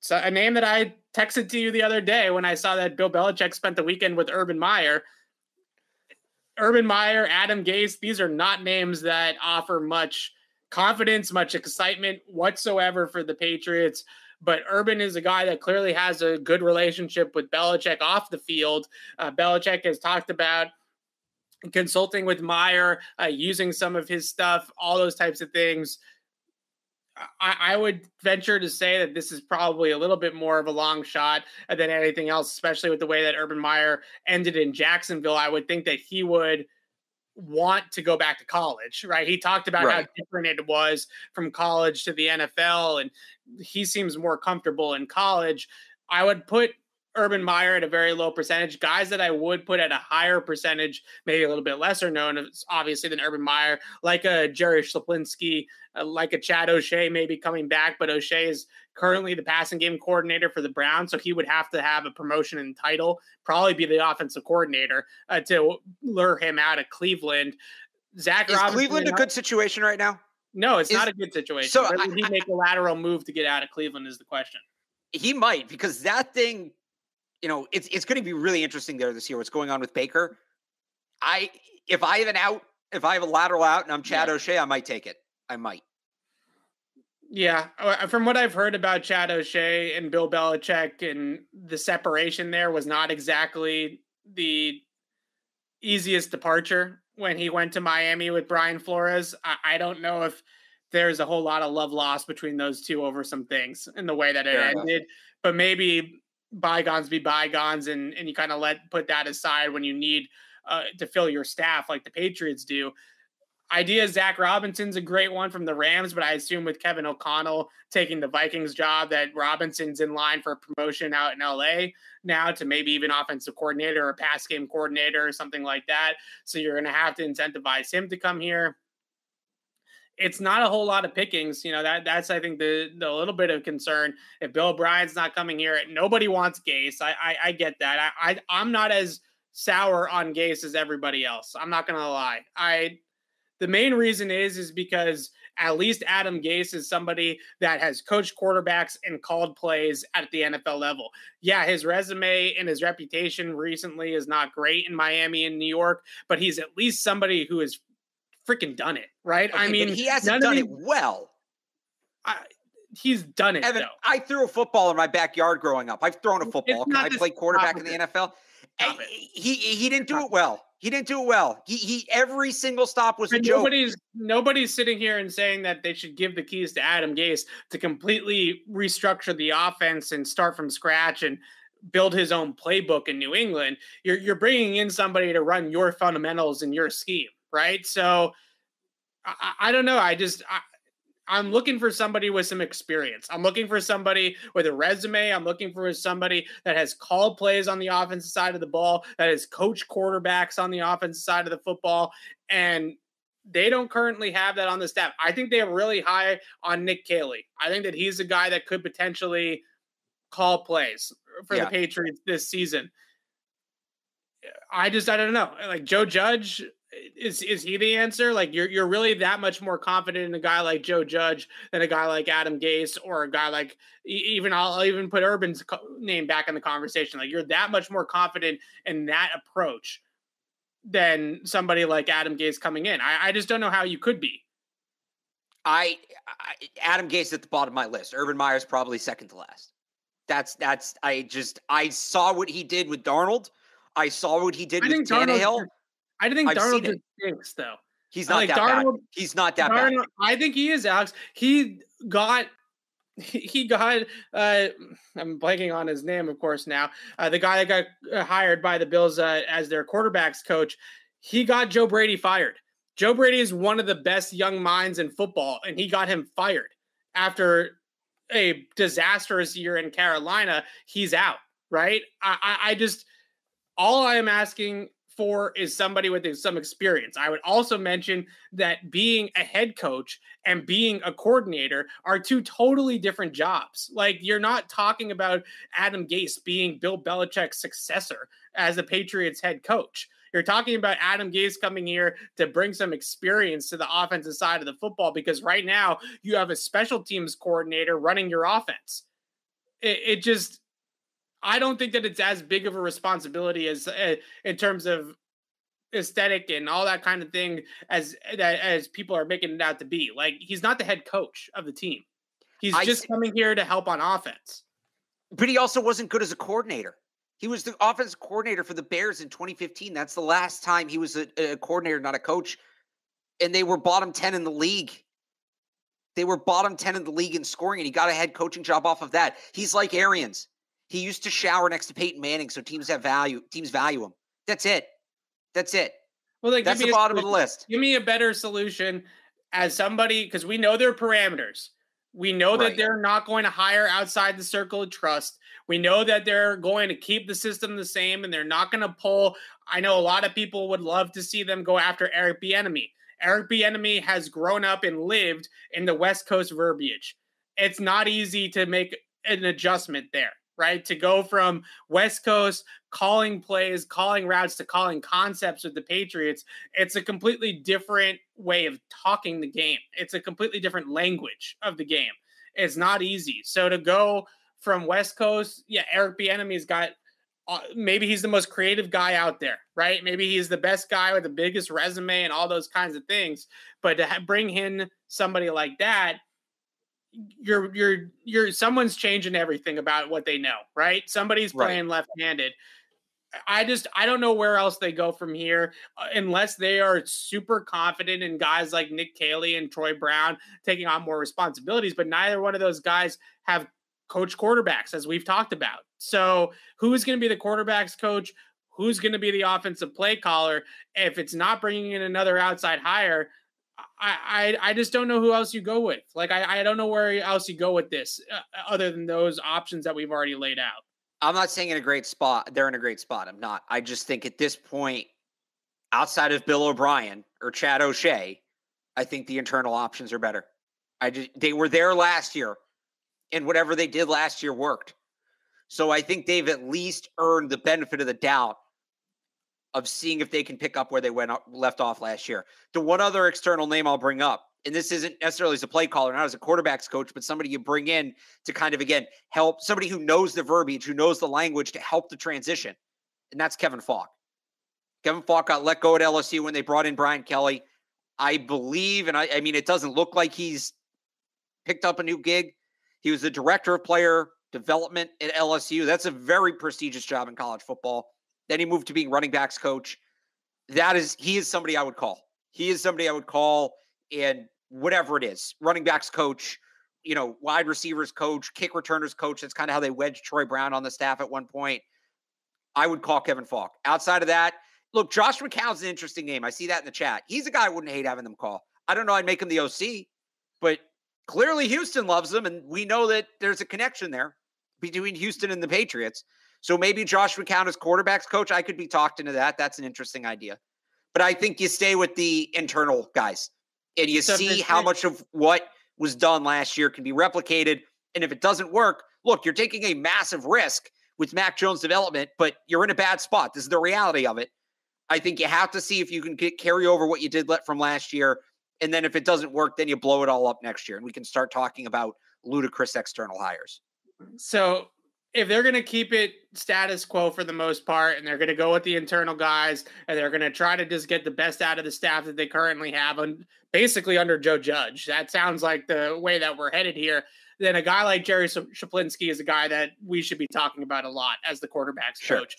so a name that I texted to you the other day when I saw that Bill Belichick spent the weekend with Urban Meyer. Urban Meyer, Adam Gase, these are not names that offer much confidence, much excitement whatsoever for the Patriots. But Urban is a guy that clearly has a good relationship with Belichick off the field. Uh, Belichick has talked about consulting with Meyer, uh, using some of his stuff, all those types of things. I, I, would venture to say that this is probably a little bit more of a long shot than anything else, especially with the way that Urban Meyer ended in Jacksonville. I would think that he would want to go back to college, right? He talked about right. how different it was from college to the NFL, and he seems more comfortable in college. I would put Urban Meyer at a very low percentage. Guys that I would put at a higher percentage, maybe a little bit lesser known, obviously, than Urban Meyer, like a Jerry Schuplinski, uh, like a Chad O'Shea, maybe coming back. But O'Shea is currently the passing game coordinator for the Browns, so he would have to have a promotion and title, probably be the offensive coordinator uh, to lure him out of Cleveland. Zach is Robinson Cleveland a good situation right now? No, it's is, not a good situation. So I, he make a lateral move to get out of Cleveland is the question. He might because that thing you know, it's it's going to be really interesting there this year. What's going on with Baker? I if I have an out, if I have a lateral out, and I'm Chad yeah. O'Shea, I might take it. I might. Yeah, uh, from what I've heard about Chad O'Shea and Bill Belichick, and the separation there was not exactly the easiest departure when he went to Miami with Brian Flores. I, I don't know if there's a whole lot of love lost between those two over some things in the way that it Fair ended. Enough. But maybe bygones be bygones and and you kind of let put that aside when you need uh, to fill your staff like the Patriots do. Idea Zach Robinson's a great one from the Rams, but I assume with Kevin O'Connell taking the Vikings job that Robinson's in line for a promotion out in LA now to maybe even offensive coordinator or pass game coordinator or something like that. So you're going to have to incentivize him to come here it's not a whole lot of pickings. You know, that that's I think the the little bit of concern. If Bill O'Brien's not coming here, nobody wants Gase. I I, I get that. I, I I'm not as sour on Gase as everybody else. I'm not gonna lie. I the main reason is is because at least Adam Gase is somebody that has coached quarterbacks and called plays at the NFL level. Yeah, his resume and his reputation recently is not great in Miami and New York, but he's at least somebody who is freaking done it, right? Okay, I mean, he hasn't done these, it well. I, he's done it. Evan, though. I threw a football in my backyard growing up. I've thrown a football. Can I play quarterback in the NFL? Eh, he he didn't do it well. He didn't do it well. He he every single stop was a joke. Nobody's nobody's sitting here and saying that they should give the keys to Adam Gase to completely restructure the offense and start from scratch and build his own playbook in New England. You're you're bringing in somebody to run your fundamentals and your scheme right? So I, I don't know. I just I, I'm looking for somebody with some experience. I'm looking for somebody with a resume. I'm looking for somebody that has called plays on the offensive side of the ball, that has coached quarterbacks on the offensive side of the football, and they don't currently have that on the staff. I think they are really high on Nick Caley. I think that he's a guy that could potentially call plays for yeah. the Patriots this season. I just I don't know. Like Joe Judge, is is he the answer? Like you're you're really that much more confident in a guy like Joe Judge than a guy like Adam Gase or a guy like even I'll even put Urban's name back in the conversation. Like you're that much more confident in that approach than somebody like Adam Gase coming in. I, I just don't know how you could be. I, I Adam Gase at the bottom of my list. Urban Meyer's probably second to last. That's that's I just I saw what he did with Darnold. I saw what he did I with Tannehill. I think I've Darnold just stinks though. He's not like that Darnold, bad. He's not that Darnold, bad. I think he is, Alex. He got he got uh i'm blanking on his name of course now uh, the guy that got uh, hired by the bills uh, as their quarterbacks coach he got joe brady fired joe brady is one of the best young minds in football and he got him fired after a disastrous year in carolina he's out right i i, I just all i am asking for is somebody with some experience. I would also mention that being a head coach and being a coordinator are two totally different jobs. Like you're not talking about Adam Gase being Bill Belichick's successor as the Patriots head coach. You're talking about Adam Gase coming here to bring some experience to the offensive side of the football because right now you have a special teams coordinator running your offense. It, it just I don't think that it's as big of a responsibility as uh, in terms of aesthetic and all that kind of thing as as people are making it out to be. Like he's not the head coach of the team. He's I just see. coming here to help on offense. But he also wasn't good as a coordinator. He was the offense coordinator for the Bears in 2015. That's the last time he was a, a coordinator, not a coach. And they were bottom 10 in the league. They were bottom 10 in the league in scoring, and he got a head coaching job off of that. He's like Arians. He used to shower next to Peyton Manning, so teams have value. Teams value him. That's it. That's it. Well, like, that's the bottom of the list. Give me a better solution as somebody because we know their parameters. We know that they're not going to hire outside the circle of trust. We know that they're going to keep the system the same and they're not going to pull. I know a lot of people would love to see them go after Eric Bieniemy. Eric Bieniemy has grown up and lived in the West Coast verbiage. It's not easy to make an adjustment there right? To go from West Coast calling plays, calling routes to calling concepts with the Patriots, it's a completely different way of talking the game. It's a completely different language of the game. It's not easy. So to go from West Coast, yeah, Eric Bieniemy's got uh, maybe he's the most creative guy out there, right? Maybe he's the best guy with the biggest resume and all those kinds of things. But to ha- bring in somebody like that, you're you're you're someone's changing everything about what they know, right? Somebody's playing right. left-handed. I just I don't know where else they go from here uh, unless they are super confident in guys like Nick Caley and Troy Brown taking on more responsibilities. But neither one of those guys have coach quarterbacks, as we've talked about. So who's going to be the quarterbacks coach? Who's going to be the offensive play caller? If it's not bringing in another outside hire, I, I, just don't know who else you go with. Like I, I don't know where else you go with this uh, other than those options that we've already laid out. I'm not saying in a great spot. They're in a great spot. I'm not. I just think at this point, outside of Bill O'Brien or Chad O'Shea, I think the internal options are better. I just they were there last year, and whatever they did last year worked. So I think they've at least earned the benefit of the doubt of seeing if they can pick up where they went left off last year. The one other external name I'll bring up, and this isn't necessarily as a play caller, not as a quarterbacks coach, but somebody you bring in to kind of again help somebody who knows the verbiage, who knows the language to help the transition, and that's Kevin Falk. Kevin Falk got let go at LSU when they brought in Brian Kelly. I believe, and I, I mean, it doesn't look like he's picked up a new gig. He was the director of player development at LSU. That's a very prestigious job in college football. Then he moved to being running backs coach. That is, he is somebody I would call. He is somebody I would call, and whatever it is, running backs coach, you know, wide receivers coach, kick returners coach. That's kind of how they wedged Troy Brown on the staff at one point. I would call Kevin Falk. Outside of that, look, Josh McCown's an interesting name. I see that in the chat. He's a guy I wouldn't hate having them call. I don't know. I'd make him the OC, but clearly Houston loves him, and we know that there's a connection there between Houston and the Patriots. So maybe Josh McCown as quarterbacks coach, I could be talked into that. That's an interesting idea. But I think you stay with the internal guys and you so see how much of what was done last year can be replicated. And if it doesn't work, look, you're taking a massive risk with Mac Jones' development, but you're in a bad spot. This is the reality of it. I think you have to see if you can get, carry over what you did let from last year. And then if it doesn't work, then you blow it all up next year. And we can start talking about ludicrous external hires. So if they're going to keep it status quo for the most part and they're going to go with the internal guys and they're going to try to just get the best out of the staff that they currently have and basically under Joe Judge. That sounds like the way that we're headed here. Then a guy like Jerry Schuplinski is a guy that we should be talking about a lot as the quarterbacks sure. coach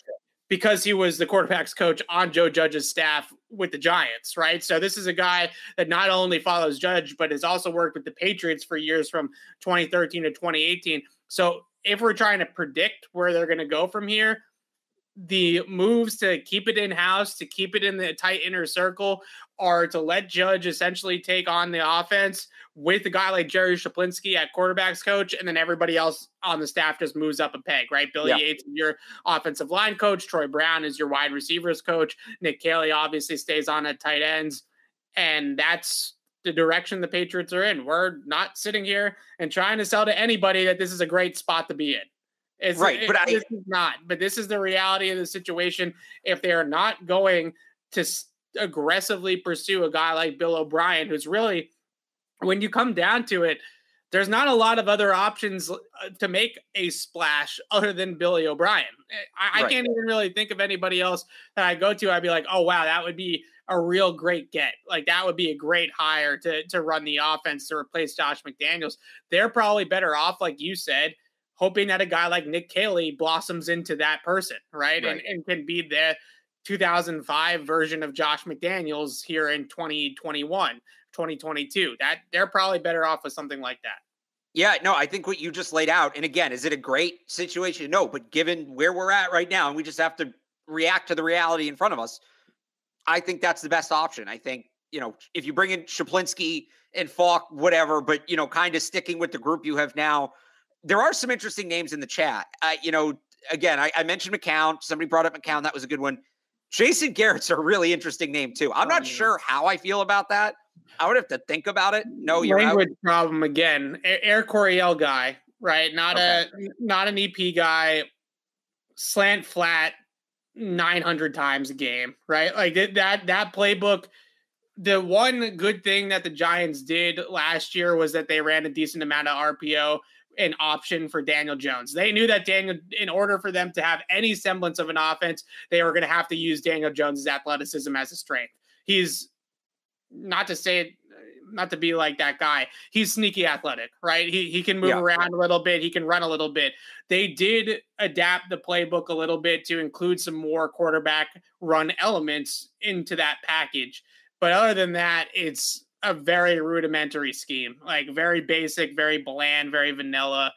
because he was the quarterbacks coach on Joe Judge's staff with the Giants, right? So this is a guy that not only follows Judge but has also worked with the Patriots for years from 2013 to 2018. So if we're trying to predict where they're going to go from here, the moves to keep it in house, to keep it in the tight inner circle, are to let Judge essentially take on the offense with a guy like Jerry Schuplinski at quarterbacks coach, and then everybody else on the staff just moves up a peg, right? Billy yeah. Yates is your offensive line coach, Troy Brown is your wide receivers coach, Nick Caley obviously stays on at tight ends, and that's the direction the Patriots are in. We're not sitting here and trying to sell to anybody that this is a great spot to be in. It's, right, it, but I, this is not. But this is the reality of the situation. If they are not going to aggressively pursue a guy like Bill O'Brien, who's really, when you come down to it, there's not a lot of other options uh, to make a splash other than Billy O'Brien. Eh, I, right. I can't even really think of anybody else that I go to. I'd be like, oh wow, that would be a real great get. Like that would be a great hire to to run the offense to replace Josh McDaniels. They're probably better off, like you said, hoping that a guy like Nick Caley blossoms into that person, right? right. And, and can be the 2005 version of Josh McDaniels here in 2021, 2022. That they're probably better off with something like that. Yeah, no, I think what you just laid out, and again, is it a great situation? No, but given where we're at right now, and we just have to react to the reality in front of us, I think that's the best option. I think, you know, if you bring in Schuplinski and Falk, whatever, but, you know, kind of sticking with the group you have now, there are some interesting names in the chat. Uh, you know, again, I, I, mentioned McCown. Somebody brought up McCown. That was a good one. Jason Garrett's a really interesting name, too. I'm oh, not yeah. sure how I feel about that. I would have to think about it. No, you're language out. problem again. Air Coryell guy, right? Not okay. a not an EP guy. Slant flat 900 times a game, right? Like that that playbook. The one good thing that the Giants did last year was that they ran a decent amount of RPO an option for Daniel Jones. They knew that Daniel, in order for them to have any semblance of an offense, they were going to have to use Daniel Jones's athleticism as a strength. He's not to say not to be like that guy. He's sneaky athletic, right? He he can move yeah. around a little bit. He can run a little bit. They did adapt the playbook a little bit to include some more quarterback run elements into that package. But other than that, it's a very rudimentary scheme, like very basic, very bland, very vanilla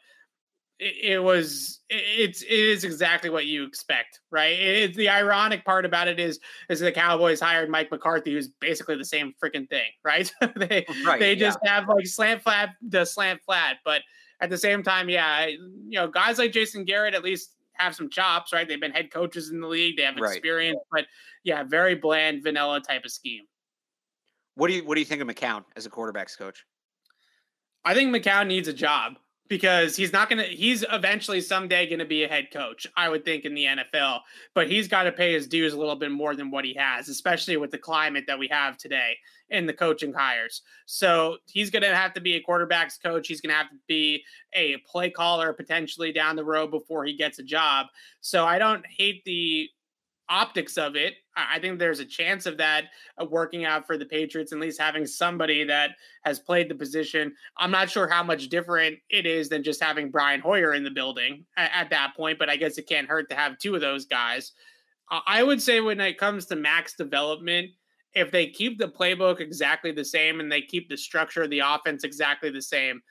it, was it's it is exactly what you expect, right? It, the ironic part about it is is the Cowboys hired Mike McCarthy, who's basically the same freaking thing, right? they right, they just yeah. have like slant flat the slant flat, but at the same time, yeah, you know, guys like Jason Garrett at least have some chops, right? They've been head coaches in the league, they have experience, right. but yeah, very bland, vanilla type of scheme. What do you what do you think of McCown as a quarterbacks coach? I think McCown needs a job because he's not going to he's eventually someday going to be a head coach i would think in the nfl but he's got to pay his dues a little bit more than what he has especially with the climate that we have today in the coaching hires. So he's going to have to be a quarterbacks coach. He's going to have to be a play caller potentially down the road before he gets a job. So i don't hate the optics of it, I think there's a chance of that uh, working out for the Patriots, at least having somebody that has played the position. I'm not sure how much different it is than just having Brian Hoyer in the building at, at that point, but I guess it can't hurt to have two of those guys. I would say when it comes to max development, if they keep the playbook exactly the same and they keep the structure of the offense exactly the same,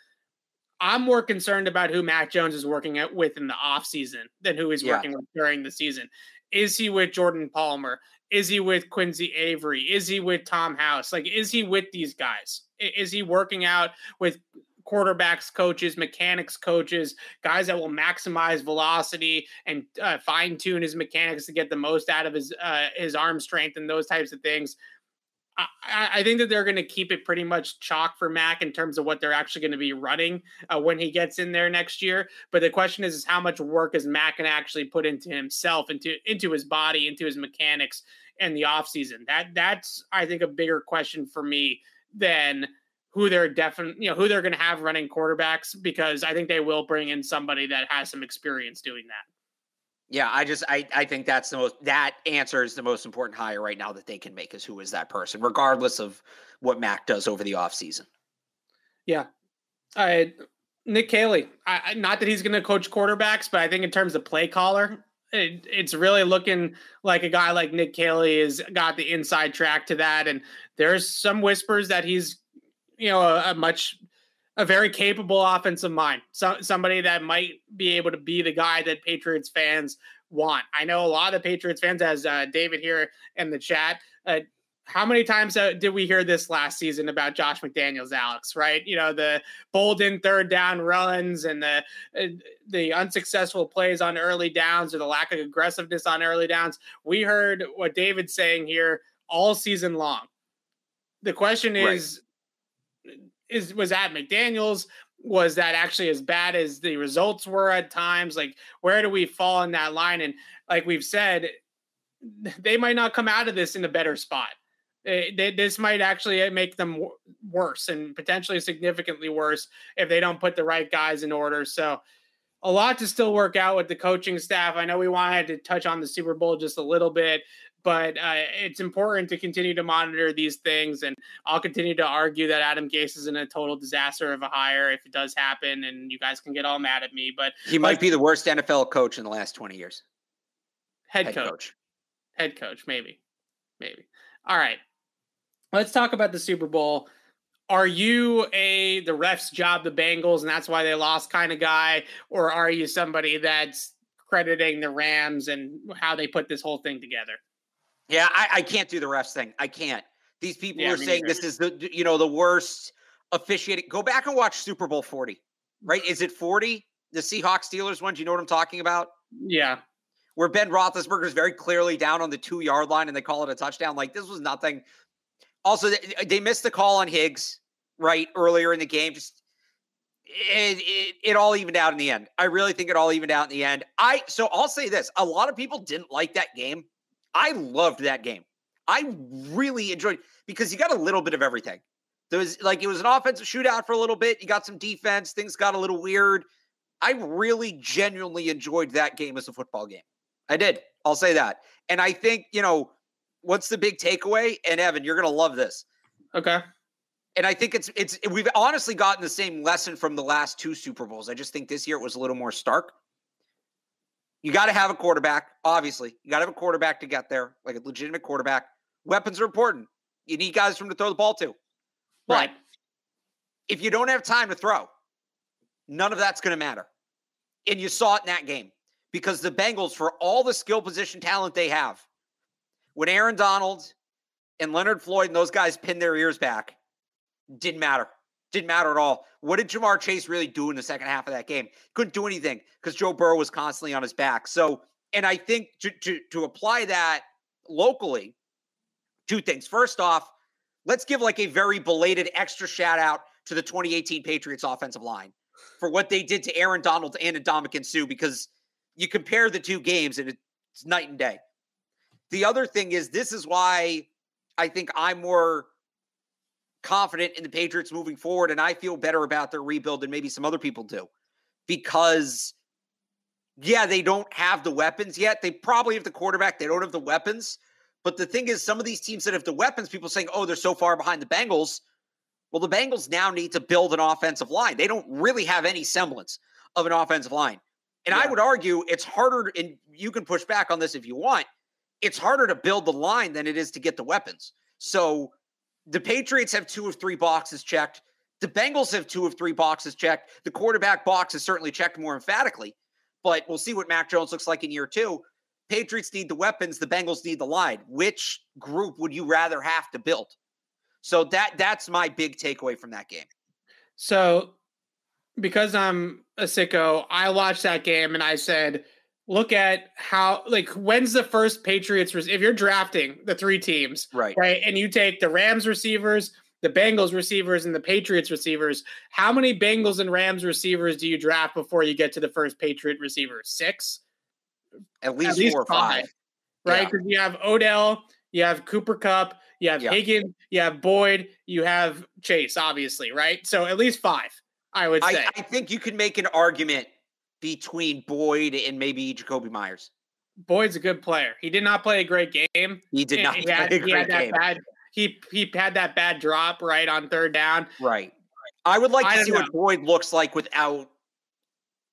I'm more concerned about who Mac Jones is working with in the offseason than who he's yeah. working with during the season. Is he with Jordan Palmer? Is he with Quincy Avery? Is he with Tom House? Like, is he with these guys? Is he working out with quarterbacks coaches, mechanics coaches, guys that will maximize velocity and uh, fine tune his mechanics to get the most out of his uh, his arm strength and those types of things? I, I think that they're going to keep it pretty much chalk for Mac in terms of what they're actually going to be running uh, when he gets in there next year. But the question is, is how much work is Mac going to actually put into himself, into into his body, into his mechanics, in the offseason? That that's I think a bigger question for me than who they're definitely, you know, who they're going to have running quarterbacks because I think they will bring in somebody that has some experience doing that. Yeah, I just I I think that's the most that answer is the most important hire right now that they can make is who is that person, regardless of what Mac does over the offseason. Yeah. I Nick Caley. I, not that he's going to coach quarterbacks, but I think in terms of play caller, it, it's really looking like a guy like Nick Caley has got the inside track to that. And there's some whispers that he's, you know, a, a much a very capable offensive mind. So, somebody that might be able to be the guy that Patriots fans want. I know a lot of the Patriots fans, as uh, David here in the chat, uh, how many times uh, did we hear this last season about Josh McDaniels, Alex? Right, you know the Bolden third down runs and the uh, the unsuccessful plays on early downs or the lack of aggressiveness on early downs. We heard what David's saying here all season long. The question is. Is was that McDaniels? Was that actually as bad as the results were at times? Like, where do we fall in that line? And like we've said, they might not come out of this in a better spot they, this might actually make them worse and potentially significantly worse if they don't put the right guys in order. So, a lot to still work out with the coaching staff. I know we wanted to touch on the Super Bowl just a little bit, but uh, it's important to continue to monitor these things. And I'll continue to argue that Adam Gase is in a total disaster of a hire if it does happen. And you guys can get all mad at me, but he might like, be the worst NFL coach in the last 20 years. Head, head coach. coach. Head coach, maybe. Maybe. All right let's talk about the Super Bowl. Are you a the refs job the Bengals and that's why they lost kind of guy, or are you somebody that's crediting the Rams and how they put this whole thing together? Yeah, I, I can't do the refs thing. I can't. These people yeah, are saying this is the you know the worst officiating. Go back and watch Super Bowl forty. Right? Is it forty? The Seahawks Steelers one. Do you know what I'm talking about? Yeah. Where Ben Roethlisberger is very clearly down on the two yard line and they call it a touchdown. Like this was nothing. Also, they missed the call on Higgs right earlier in the game. Just it, it, it, all evened out in the end. I really think it all evened out in the end. I so I'll say this: a lot of people didn't like that game. I loved that game. I really enjoyed because you got a little bit of everything. There was like it was an offensive shootout for a little bit. You got some defense. Things got a little weird. I really genuinely enjoyed that game as a football game. I did. I'll say that. And I think, you know, what's the big takeaway? And Evan, you're going to love this. Okay. And I think it's it's we've honestly gotten the same lesson from the last two Super Bowls. I just think this year it was a little more stark. You got to have a quarterback, obviously. You got to have a quarterback to get there, like a legitimate quarterback. Weapons are important. You need guys from to throw the ball to. But right. if you don't have time to throw, none of that's going to matter. And you saw it in that game because the Bengals, for all the skill position talent they have, when Aaron Donald and Leonard Floyd and those guys pinned their ears back, didn't matter. Didn't matter at all. What did Ja'Marr Chase really do in the second half of that game? Couldn't do anything because Joe Burrow was constantly on his back. So, and I think to, to, to apply that locally, two things. First off, let's give like a very belated extra shout out to the 2018 Patriots offensive line for what they did to Aaron Donald and Ndamukong Suh because you compare the two games and it's night and day. The other thing is, this is why I think I'm more confident in the Patriots moving forward, and I feel better about their rebuild than maybe some other people do. Because, yeah, they don't have the weapons yet. They probably have the quarterback, they don't have the weapons. But the thing is, some of these teams that have the weapons, people saying, oh, they're so far behind the Bengals. Well, the Bengals now need to build an offensive line. They don't really have any semblance of an offensive line. And yeah. I would argue it's harder, and you can push back on this if you want it's harder to build the line than it is to get the weapons. So the Patriots have two of three boxes checked. The Bengals have two of three boxes checked. The quarterback box is certainly checked more emphatically, but we'll see what Mac Jones looks like in year two. Patriots need the weapons, the Bengals need the line. Which group would you rather have to build? So that that's my big takeaway from that game. So because I'm a sicko, I watched that game and I said, look at how like when's the first Patriots if you're drafting the three teams, right? Right, and you take the Rams receivers, the Bengals receivers, and the Patriots receivers. How many Bengals and Rams receivers do you draft before you get to the first Patriot receiver? Six, at least, at least four or five, five right? Because yeah. you have Odell, you have Cooper Kupp, you have Yeah. Higgins, you have Boyd, you have Chase, obviously, right? So at least five, I would say. I, I think you can make an argument between Boyd and maybe Jakobi Meyers. Boyd's a good player. He did not play a great game. He did not he play had, a great game. bad he he had that bad drop right on third down. Right. I would like I to see what Boyd looks like without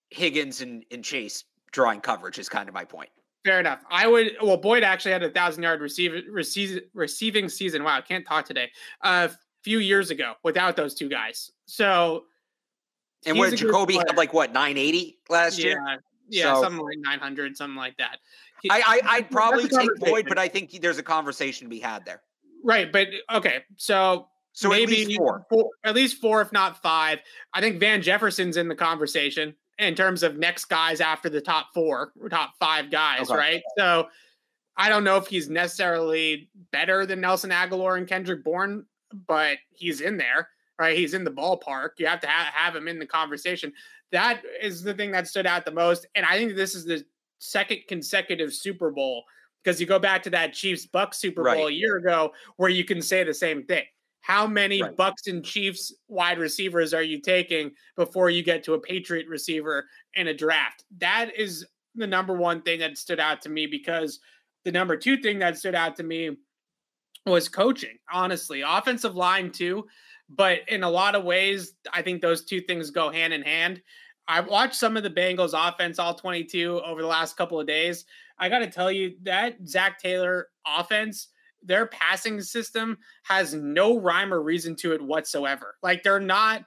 Higgins and, and Chase drawing coverage. Is kind of my point. Fair enough. I would. Well, Boyd actually had a thousand yard receive, receive, receiving season. Wow, I can't talk today. A few years ago, without those two guys. So, And what Jakobi had like what 980 last yeah, year. yeah, So- something like nine hundred, something like that. He- I, I I'd probably take Boyd, but I think there's a conversation to be had there. right, but okay, so So maybe at least four. at least four, if not five. I think Van Jefferson's in the conversation in terms of next guys after the top four, or top five guys, Okay. right? So I don't know if he's necessarily better than Nelson Agholor and Kendrick Bourne, but he's in there, right? He's in the ballpark. You have to ha- have him in the conversation. That is the thing that stood out the most, and I think this is the second consecutive Super Bowl because you go back to that Chiefs Bucks Super Bowl Right. a year ago where you can say the same thing. How many Right. Bucks and Chiefs wide receivers are you taking before you get to a Patriot receiver in a draft? That is the number one thing that stood out to me because the number two thing that stood out to me was coaching, honestly. Offensive line too, but in a lot of ways, I think those two things go hand in hand. I've watched some of the Bengals offense, all 22, over the last couple of days. I got to tell you, that Zac Taylor offense, their passing system has no rhyme or reason to it whatsoever. Like, they're not,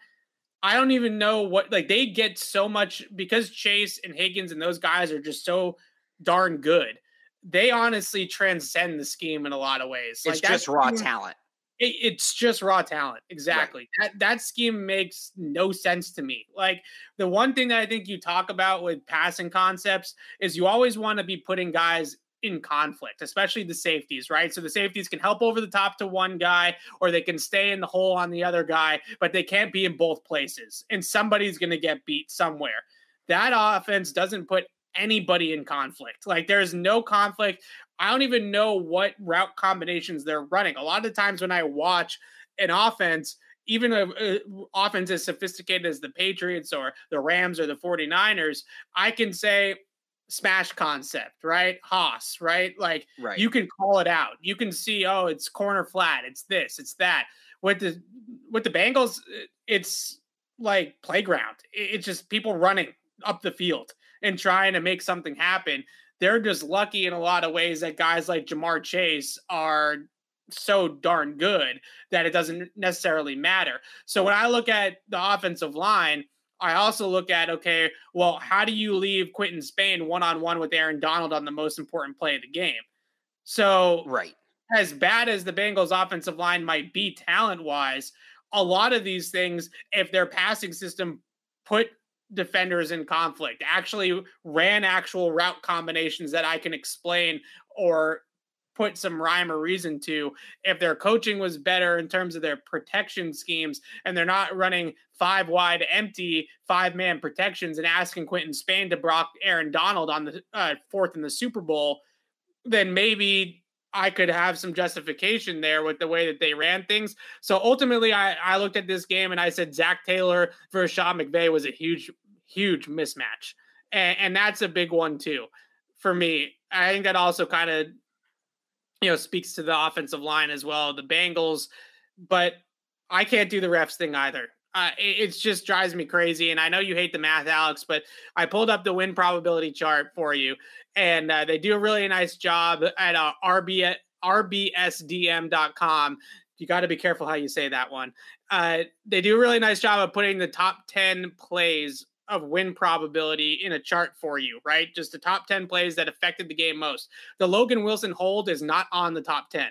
I don't even know what, like, they get so much because Chase and Higgins and those guys are just so darn good. They honestly transcend the scheme in a lot of ways. It's that just raw talent. It, it's just raw talent. Exactly. That that scheme makes no sense to me. Like the one thing that I think you talk about with passing concepts is you always want to be putting guys in conflict, especially the safeties, right? So the safeties can help over the top to one guy or they can stay in the hole on the other guy, but they can't be in both places. And somebody's going to get beat somewhere. That offense doesn't put anybody in conflict. Like there's no conflict. I don't even know what route combinations they're running. A lot of the times when I watch an offense, even a, a uh, offense as sophisticated as the Patriots or the Rams or the 49ers, I can say smash concept, right? Hoss, right? Like Right. you can call it out. You can see, oh, it's corner flat, it's this, it's that. With the with the Bengals, it's like playground. It's just people running up the field and trying to make something happen. They're just lucky in a lot of ways that guys like Ja'Marr Chase are so darn good that it doesn't necessarily matter. So when I look at the offensive line, I also look at okay, well, how do you leave Quinton Spain one on one with Aaron Donald on the most important play of the game? So right. as bad as the Bengals offensive line might be talent wise, a lot of these things, if their passing system put defenders in conflict, actually ran actual route combinations that I can explain or put some rhyme or reason to, if their coaching was better in terms of their protection schemes and they're not running five wide empty five man protections and asking Quinton Spain to block Aaron Donald on the uh, fourth in the Super Bowl, then maybe I could have some justification there with the way that they ran things. So ultimately, I, I looked at this game and I said Zac Taylor versus Sean McVay was a huge, huge mismatch. And, and that's a big one, too, for me. I think that also kind of, you know, speaks to the offensive line as well, the Bengals. But I can't do the refs thing either. Uh, it, it just drives me crazy. And I know you hate the math, Alex, but I pulled up the win probability chart for you and uh, they do a really nice job at uh, RB, rbsdm.com. You got to be careful how you say that one. Uh, they do a really nice job of putting the top 10 plays of win probability in a chart for you, right? Just the top 10 plays that affected the game most. The Logan Wilson hold is not on the top 10.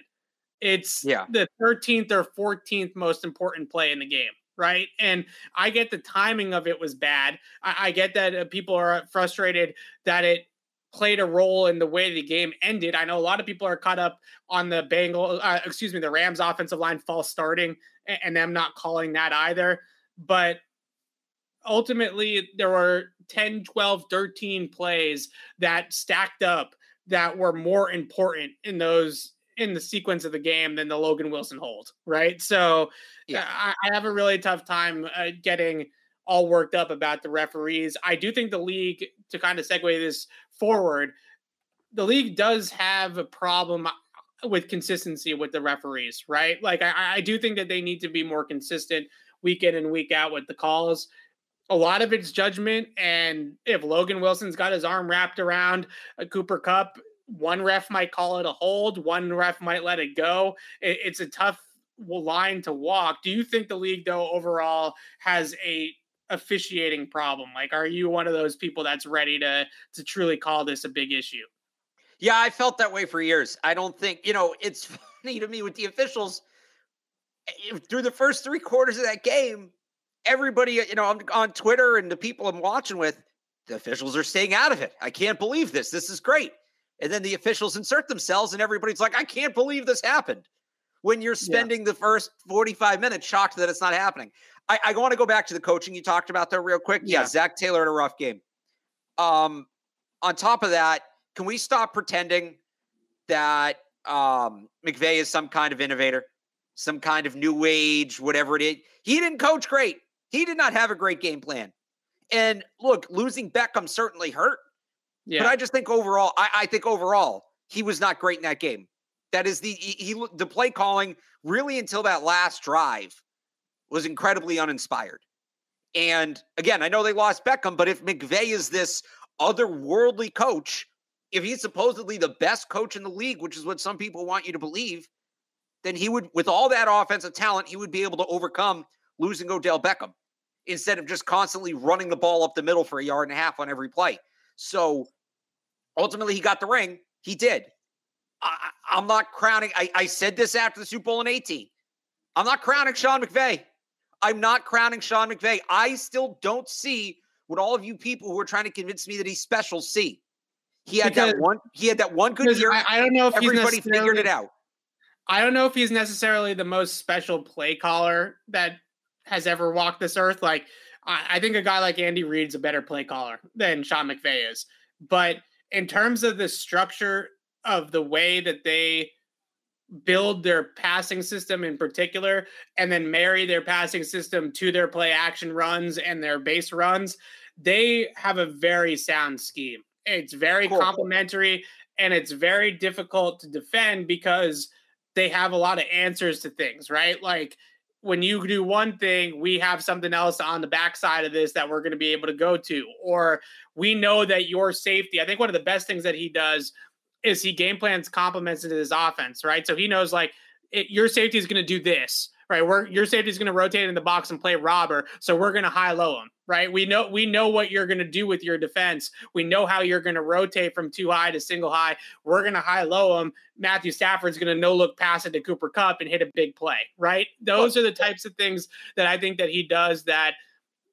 It's Yeah. the 13th or 14th most important play in the game, right? And I get the timing of it was bad. I, I get that uh, people are frustrated that it played a role in the way the game ended. I know a lot of people are caught up on the Bengal, uh, excuse me, the Rams offensive line false starting and, and them not calling that either. But ultimately, there were 10, 12, 13 plays that stacked up that were more important in those in the sequence of the game than the Logan Wilson hold, right? So yeah. Uh, I, I have a really tough time uh, getting all worked up about the referees. I do think the league, to kind of segue this forward, the league does have a problem uh, with consistency with the referees, right? Like I, I do think that they need to be more consistent week in and week out with the calls. A lot of it's judgment, and if Logan Wilson's got his arm wrapped around a Cooper Kupp, one ref might call it a hold, one ref might let it go. It, it's a tough line to walk. Do you think the league, though, overall has a officiating problem? Like, are you one of those people that's ready to to truly call this a big issue? Yeah, I felt that way for years. I don't think, you know, it's funny to me with the officials eh, through the first three quarters of that game, everybody, you know, I'm on Twitter and the people I'm watching with, the officials are staying out of it. I can't believe this. This is great. And then the officials insert themselves, and everybody's like, I can't believe this happened. When you're spending yeah. the first 45 minutes shocked that it's not happening. I, I want to go back to the coaching you talked about there real quick. Yeah, yeah Zac Taylor had a rough game. Um, on top of that, can we stop pretending that um, McVay is some kind of innovator, some kind of new age, whatever it is? He didn't coach great. He did not have a great game plan. And look, losing Beckham certainly hurt. Yeah. But I just think overall, I, I think overall, he was not great in that game. That is the he, he the play calling really until that last drive was incredibly uninspired. And again, I know they lost Beckham, but if McVay is this otherworldly coach if he's supposedly the best coach in the league, which is what some people want you to believe, then he would, with all that offensive talent, he would be able to overcome losing Odell Beckham instead of just constantly running the ball up the middle for a yard and a half on every play. So ultimately, he got the ring. He did. I, am not crowning. I, I said this after the Super Bowl in 18. I'm not crowning Sean McVay. I'm not crowning Sean McVay. I still don't see what all of you people who are trying to convince me that he's special see. He had because, that one. He had that one good year. I, I, don't know if everybody figured it out. I don't know if he's necessarily the most special play caller that has ever walked this earth. Like I, I think a guy like Andy Reid's a better play caller than Sean McVay is. But in terms of the structure of the way that they build their passing system in particular and then marry their passing system to their play action runs and their base runs they have a very sound scheme it's very cool. complementary and it's very difficult to defend because they have a lot of answers to things, right? Like when you do one thing, we have something else on the backside of this that we're going to be able to go to. Or we know that your safety, I think one of the best things that he does is he game plans complements into his offense, right? So he knows like it, your safety is going to do this right? We're your safety is going to rotate in the box and play robber, so we're going to high low him, right? We know we know what you're going to do with your defense. We know how you're going to rotate from two high to single high. We're going to high low them. Matthew Stafford's going to no look pass it to Cooper Kupp and hit a big play, right? Those are the types of things that I think that he does that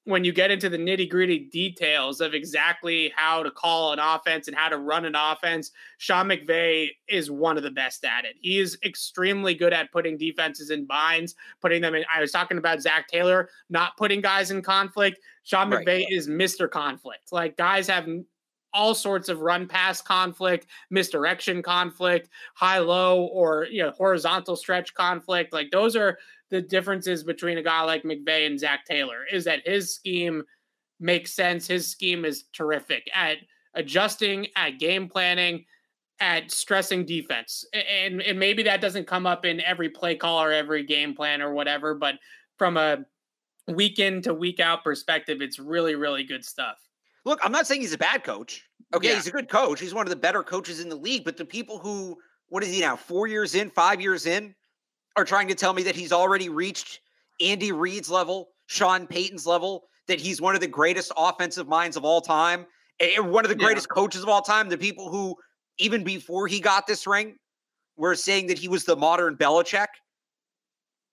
when you get into the nitty gritty details of exactly how to call an offense and how to run an offense, Sean McVay is one of the best at it. He is extremely good at putting defenses in binds, putting them in. I was talking about Zac Taylor not putting guys in conflict. Sean McVay right. is Mr. Conflict. Like guys have all sorts of run pass conflict, misdirection conflict, high low or you know horizontal stretch conflict. Like those are the differences between a guy like McVay and Zac Taylor is that his scheme makes sense. His scheme is terrific at adjusting, at game planning, at stressing defense. And, and maybe that doesn't come up in every play call or every game plan or whatever, but from a week in to week out perspective, it's really, really good stuff. Look, I'm not saying he's a bad coach. Okay, yeah. he's a good coach. He's one of the better coaches in the league. But the people who, what is he now, four years in, five years in, are trying to tell me that he's already reached Andy Reid's level, Sean Payton's level, that he's one of the greatest offensive minds of all time, and one of the greatest yeah. coaches of all time. The people who, even before he got this ring, were saying that he was the modern Belichick.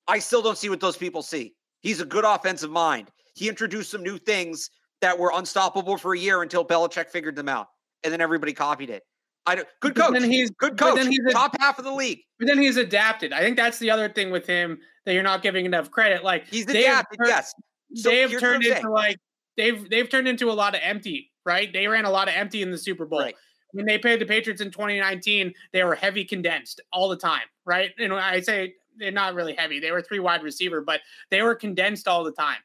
I still don't see what those people see. He's a good offensive mind. He introduced some new things that were unstoppable for a year until Belichick figured them out, and then everybody copied it. I don't, good coach. Then he's good coach. Then he's top half of the league. But then he's adapted. I think that's the other thing with him that you're not giving enough credit. Like he's adapted. Turned, yes, so they have turned into like they've they've turned into a lot of empty. Right? They ran a lot of empty in the Super Bowl. Right. when they played the Patriots in 2019, they were heavy condensed all the time, right? And I say they're not really heavy. They were three wide receiver, but they were condensed all the time.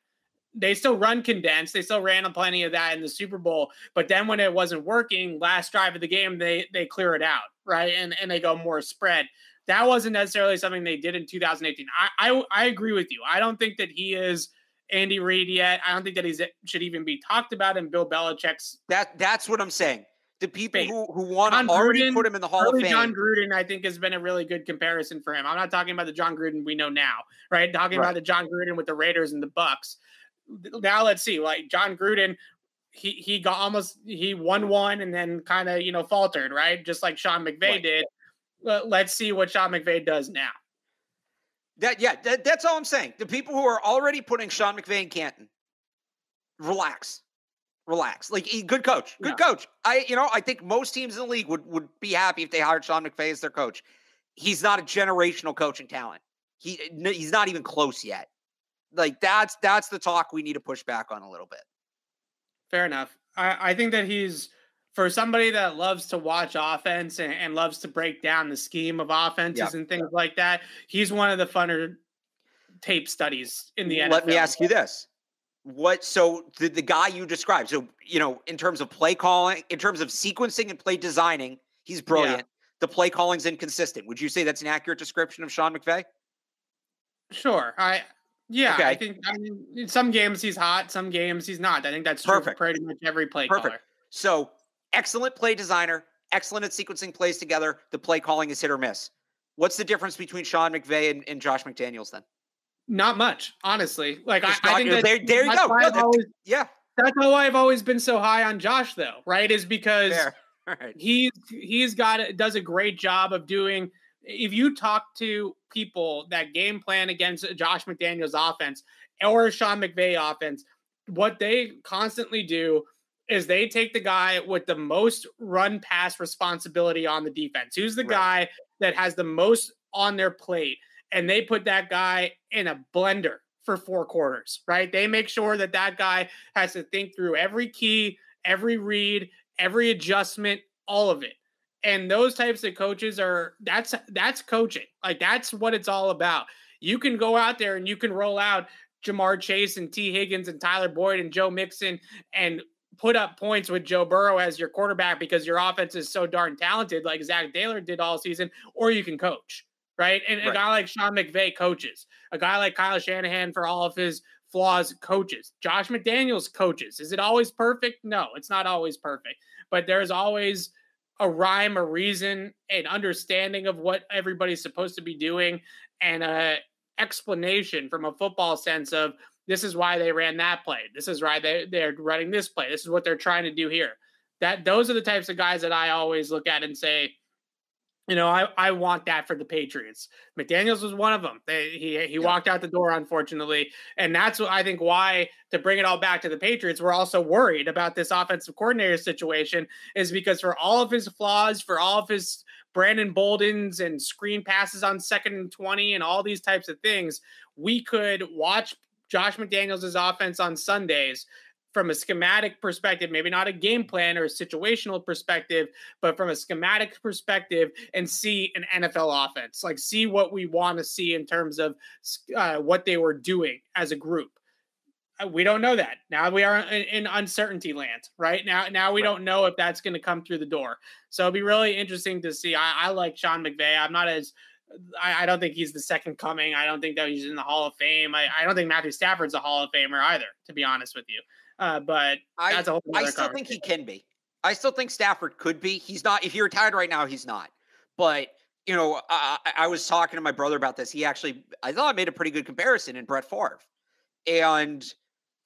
They still run condensed. They still ran plenty of that in the Super Bowl. But then when it wasn't working, last drive of the game, they they clear it out, right? And and they go more spread. That wasn't necessarily something they did in 2018. I I, I agree with you. I don't think that he is Andy Reid yet. I don't think that he should even be talked about in Bill Belichick's. That that's what I'm saying the people who, who want to already Gruden, put him in the Hall of Fame. Jon Gruden, I think, has been a really good comparison for him. I'm not talking about the Jon Gruden we know now, right? Talking right. about the Jon Gruden with the Raiders and the Bucks. Now let's see, like Jon Gruden, he he got almost he won one and then kind of you know faltered, right? Just like Sean McVay right. did. Let's see what Sean McVay does now. That yeah, that, that's all I'm saying. The people who are already putting Sean McVay in Canton, relax relax. Like good coach, good yeah. coach. I you know I think most teams in the league would would be happy if they hired Sean McVay as their coach. He's not a generational coaching talent. He he's not even close yet. Like that's that's the talk we need to push back on a little bit. Fair enough. I, I think that he's for somebody that loves to watch offense and, and loves to break down the scheme of offenses and things like that. He's one of the funner tape studies in the NFL. Let me ask you this what so the, the guy you described so you know in terms of play calling in terms of sequencing and play designing he's brilliant yeah. the play calling's inconsistent would you say that's an accurate description of sean mcvay sure i yeah okay. i think i mean in some games he's hot some games he's not i think that's perfect pretty much every play perfect caller. so excellent play designer excellent at sequencing plays together the play calling is hit or miss what's the difference between sean mcvay and, and josh mcdaniels then not much, honestly. Like I, I, think that there, there you go. No, always, yeah, that's why I've always been so high on Josh, though. Right? Is because right. he's he's got does a great job of doing. If you talk to people that game plan against Josh McDaniels' offense or Sean McVay offense, what they constantly do is they take the guy with the most run pass responsibility on the defense. Who's the right. guy that has the most on their plate? and they put that guy in a blender for four quarters, right? They make sure that that guy has to think through every key, every read, every adjustment, all of it. And those types of coaches are that's that's coaching. Like that's what it's all about. You can go out there and you can roll out Ja'Marr Chase and Tee Higgins and Tyler Boyd and Joe Mixon and put up points with Joe Burrow as your quarterback because your offense is so darn talented, like Zac Taylor did all season, or you can coach right? And right. a guy like Sean McVay coaches, a guy like Kyle Shanahan for all of his flaws coaches, Josh McDaniels coaches. Is it always perfect? No, it's not always perfect, but there's always a rhyme, a reason, an understanding of what everybody's supposed to be doing, and a explanation from a football sense of this is why they ran that play. This is why they, they're running this play. This is what they're trying to do here. That those are the types of guys that I always look at and say, you know, I, I want that for the Patriots. McDaniels was one of them. They, he he walked out the door, unfortunately, and that's what I think why to bring it all back to the Patriots. We're also worried about this offensive coordinator situation, is because for all of his flaws, for all of his Brandon Boldens and screen passes on second and twenty, and all these types of things, we could watch Josh McDaniels' offense on Sundays from a schematic perspective, maybe not a game plan or a situational perspective, but from a schematic perspective, and see an NFL offense, like see what we want to see in terms of uh, what they were doing as a group. Uh, we don't know that now. We are in, in uncertainty land right now. Now we right. don't know if that's going to come through the door. So it'll be really interesting to see. I, I like Sean McVay. I'm not as I, I, don't think he's the second coming. I don't think that he's in the Hall of Fame. I, I don't think Matthew Stafford's a Hall of Famer either, to be honest with you. Uh, but I, I still think he can be. I still think Stafford could be. He's not. If he retired right now, he's not. But you know, I, I was talking to my brother about this. He actually, I thought I made a pretty good comparison in Brett Favre, and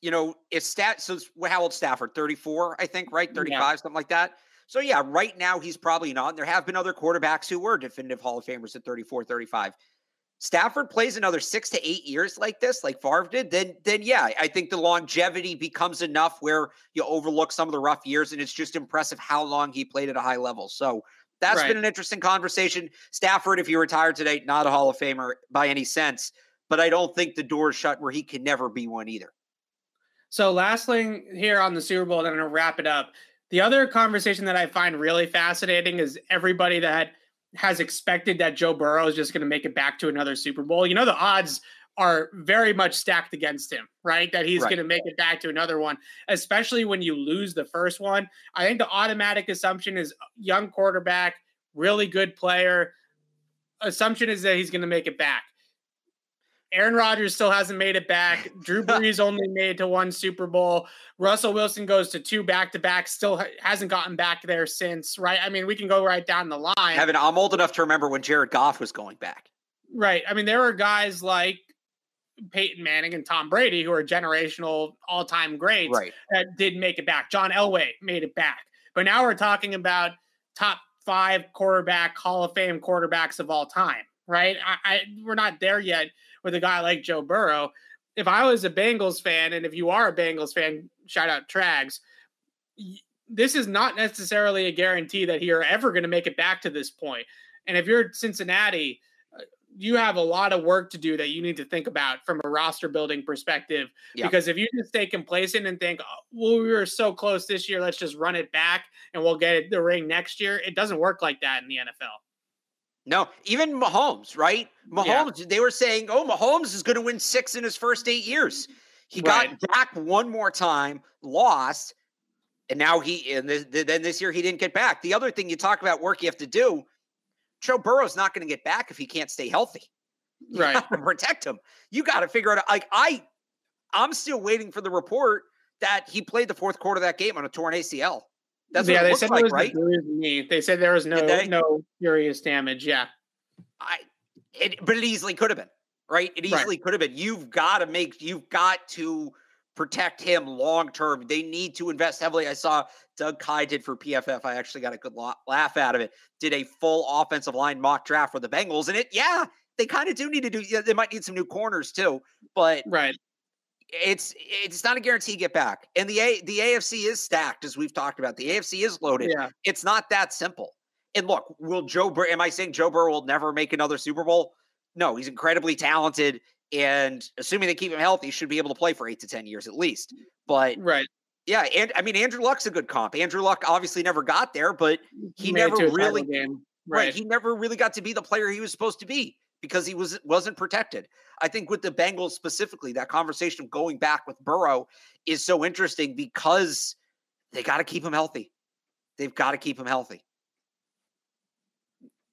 you know, if stat, so how old Stafford? Thirty four, I think, right? Thirty five, yeah. something like that. So yeah, right now he's probably not. And there have been other quarterbacks who were definitive Hall of Famers at 34, 35. Stafford plays another six to eight years like this, like Favre did, then then yeah, I think the longevity becomes enough where you overlook some of the rough years, and it's just impressive how long he played at a high level. So that's right. been an interesting conversation. Stafford, if he retired today, not a Hall of Famer by any sense, but I don't think the door is shut where he can never be one either. So last thing here on the Super Bowl, then I'm gonna wrap it up. The other conversation that I find really fascinating is everybody that has expected that Joe Burrow is just going to make it back to another Super Bowl. You know, the odds are very much stacked against him, right? That he's right. going to make it back to another one, especially when you lose the first one. I think the automatic assumption is uh, young quarterback, really good player. Assumption is that he's going to make it back. Aaron Rodgers still hasn't made it back. Drew Brees only made to one Super Bowl. Russell Wilson goes to two back to back, still hasn't gotten back there since, right? I mean, we can go right down the line. Kevin, I'm old enough to remember when Jared Goff was going back. Right. I mean, there were guys like Peyton Manning and Tom Brady who are generational all time greats right. that did make it back. John Elway made it back. But now we're talking about top five quarterback, Hall of Fame quarterbacks of all time, right? I, I we're not there yet with a guy like Joe Burrow. If I was a Bengals fan, and if you are a Bengals fan, shout out Trags, this is not necessarily a guarantee that you're ever going to make it back to this point. And if you're Cincinnati, uh, you have a lot of work to do that you need to think about from a roster building perspective. Yeah. Because if you just stay complacent and think, oh, well, we were so close this year, let's just run it back and we'll get the ring next year, it doesn't work like that in the NFL. No, even Mahomes, right? Mahomes, yeah. they were saying, oh, Mahomes is going to win six in his first eight years. He right. got back one more time, lost, and now he, and this, then this year he didn't get back. The other thing you talk about work you have to do, Joe Burrow's not going to get back if he can't stay healthy. You right. protect him. You got to figure out, like, I, I'm still waiting for the report that he played the fourth quarter of that game on a torn ACL. That's yeah. they said like, was right? the knee. They said there was no no serious damage. Yeah. I. It, but it easily could have been right. It easily right. could have been. You've got to make. You've got to protect him long term. They need to invest heavily. I saw Doug Kyed did for PFF. I actually got a good laugh out of it. Did a full offensive line mock draft for the Bengals, and it yeah, they kind of do need to do. Yeah, they might need some new corners too, but right it's it's not a guarantee get back. And the A, the AFC is stacked, as we've talked about. The AFC is loaded. Yeah. It's not that simple. And look, will Joe Burrow? Am I saying Joe Burrow will never make another Super Bowl? No, he's incredibly talented, and assuming they keep him healthy, he should be able to play for eight to ten years at least. But right, yeah, and I mean Andrew Luck's a good comp. Andrew Luck obviously never got there, but he never really. Right. right. He never really got to be the player he was supposed to be because he was wasn't protected. I think with the Bengals specifically, that conversation of going back with Burrow is so interesting because they got to keep him healthy. They've got to keep him healthy.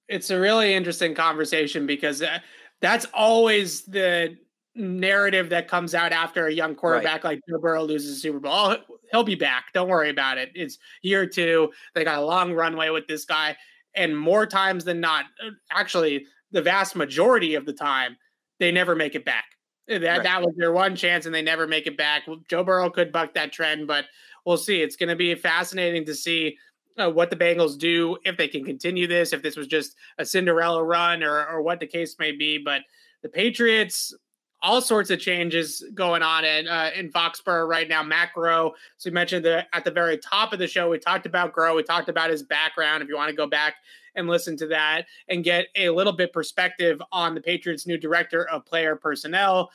It's a really interesting conversation because uh, that's always the narrative that comes out after a young quarterback right. like Joe Burrow loses the Super Bowl. Oh, he'll be back. Don't worry about it. It's year two. They got a long runway with this guy. And more times than not, uh, actually, the vast majority of the time, they never make it back. That right. that was their one chance, and they never make it back. Joe Burrow could buck that trend, but we'll see. It's going to be fascinating to see uh, what the Bengals do if they can continue this, if this was just a Cinderella run, or or what the case may be. But the Patriots, all sorts of changes going on in uh, in Foxborough right now. Macro, So we mentioned the at the very top of the show, we talked about Groh, We talked about his background. If you want to go back and listen to that and get a little bit perspective on the Patriots' new director of player personnel.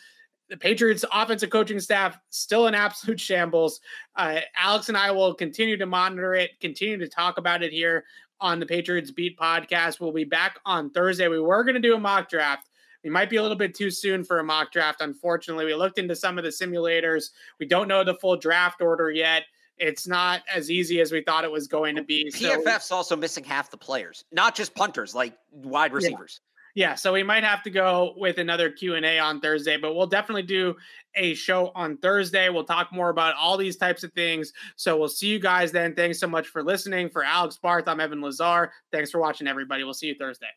The Patriots' offensive coaching staff still in absolute shambles. Uh, Alex and I will continue to monitor it, continue to talk about it here on the Patriots Beat podcast. We'll be back on Thursday. We were going to do a mock draft. We might be a little bit too soon for a mock draft, unfortunately. We looked into some of the simulators. We don't know the full draft order yet it's not as easy as we thought it was going to be. PFF's so, also missing half the players, not just punters, like wide receivers. Yeah. yeah, so we might have to go with another Q&A on Thursday, but we'll definitely do a show on Thursday. We'll talk more about all these types of things. So we'll see you guys then. Thanks so much for listening. For Alex Barth, I'm Evan Lazar. Thanks for watching, everybody. We'll see you Thursday.